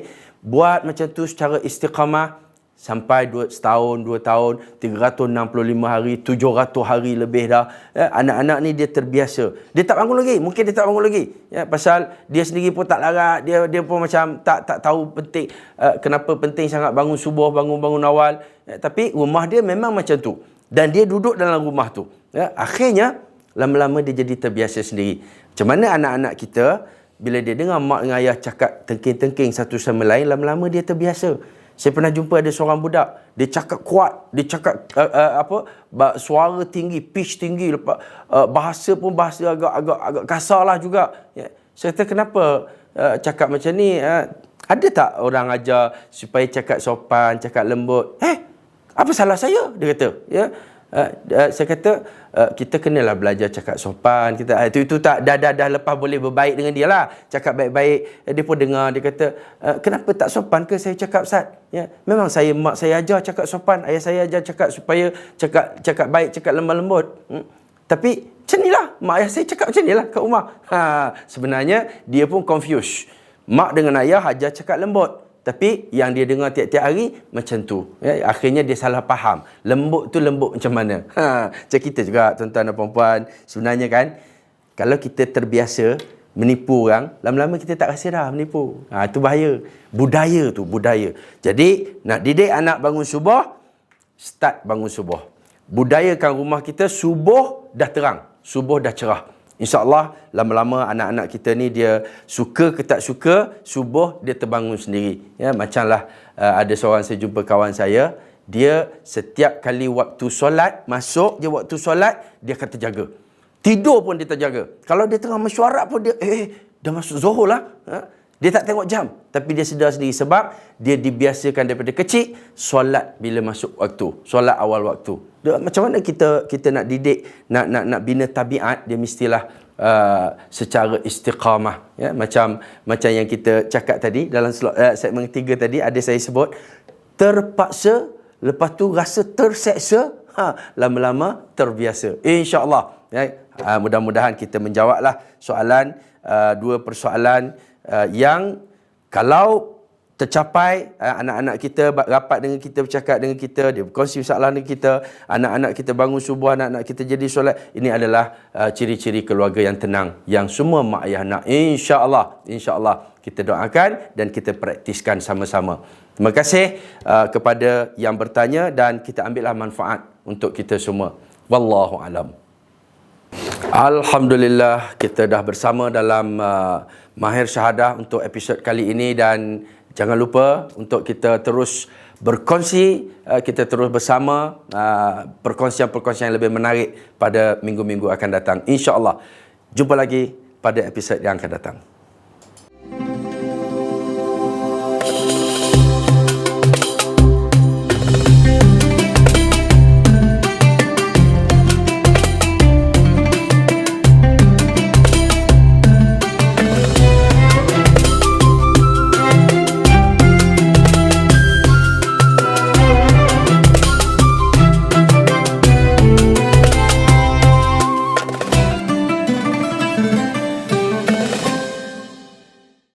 buat macam tu secara istiqamah sampai dua, setahun, dua tahun, 365 hari, 700 hari lebih dah. Ya, anak-anak ni dia terbiasa. Dia tak bangun lagi. Mungkin dia tak bangun lagi. Ya, pasal dia sendiri pun tak larat. Dia dia pun macam tak tak tahu penting uh, kenapa penting sangat bangun subuh, bangun-bangun awal. Ya, tapi rumah dia memang macam tu. Dan dia duduk dalam rumah tu. Ya, akhirnya, lama-lama dia jadi terbiasa sendiri. Macam mana anak-anak kita, bila dia dengar mak dengan ayah cakap tengking-tengking satu sama lain, lama-lama dia terbiasa. Saya pernah jumpa ada seorang budak, dia cakap kuat, dia cakap uh, uh, apa? suara tinggi, pitch tinggi, lepas uh, bahasa pun bahasa agak agak agak kasarlah juga. Ya. Saya kata kenapa uh, cakap macam ni? Uh, ada tak orang ajar supaya cakap sopan, cakap lembut? Eh, apa salah saya? Dia kata, ya. Uh, uh, saya kata uh, kita kenalah belajar cakap sopan kita uh, itu itu tak dah dah dah lepas boleh berbaik dengan dia lah. Cakap baik-baik uh, dia pun dengar dia kata uh, kenapa tak sopan ke saya cakap Ustaz? Ya memang saya mak saya ajar cakap sopan ayah saya ajar cakap supaya cakap cakap baik cakap lemah lembut hmm. tapi macam inilah mak ayah saya cakap macam inilah kat rumah. Ha sebenarnya dia pun confused. Mak dengan ayah ajar cakap lembut tapi yang dia dengar tiap-tiap hari macam tu. Ya, akhirnya dia salah faham. Lembut tu lembut macam mana? Ha, macam kita juga tuan-tuan dan puan-puan. Sebenarnya kan, kalau kita terbiasa menipu orang, lama-lama kita tak rasa dah menipu. Ha, itu bahaya. Budaya tu, budaya. Jadi, nak didik anak bangun subuh, start bangun subuh. Budayakan rumah kita, subuh dah terang. Subuh dah cerah. InsyaAllah lama-lama anak-anak kita ni dia suka ke tak suka, subuh dia terbangun sendiri. Ya, macamlah uh, ada seorang saya jumpa kawan saya, dia setiap kali waktu solat, masuk dia waktu solat, dia akan terjaga. Tidur pun dia terjaga. Kalau dia tengah mesyuarat pun dia, eh, eh dah masuk zuhur lah. Ha? Dia tak tengok jam. Tapi dia sedar sendiri sebab dia dibiasakan daripada kecil, solat bila masuk waktu. Solat awal waktu macam mana kita kita nak didik nak nak nak bina tabiat dia mestilah uh, secara istiqamah ya macam macam yang kita cakap tadi dalam slot uh, segmen ketiga tadi ada saya sebut terpaksa lepas tu rasa terseksa ha lama-lama terbiasa insyaallah ya uh, mudah-mudahan kita menjawablah soalan uh, dua persoalan uh, yang kalau tercapai eh, anak-anak kita rapat dengan kita bercakap dengan kita dia berkongsi masalah dengan kita anak-anak kita bangun subuh anak-anak kita jadi solat ini adalah uh, ciri-ciri keluarga yang tenang yang semua mak ayah nak. insya-Allah insya-Allah kita doakan dan kita praktiskan sama-sama. Terima kasih uh, kepada yang bertanya dan kita ambillah manfaat untuk kita semua. Wallahu alam. Alhamdulillah kita dah bersama dalam uh, Mahir Syahadah untuk episod kali ini dan Jangan lupa untuk kita terus berkongsi, uh, kita terus bersama uh, perkongsian-perkongsian yang lebih menarik pada minggu-minggu akan datang. InsyaAllah. Jumpa lagi pada episod yang akan datang.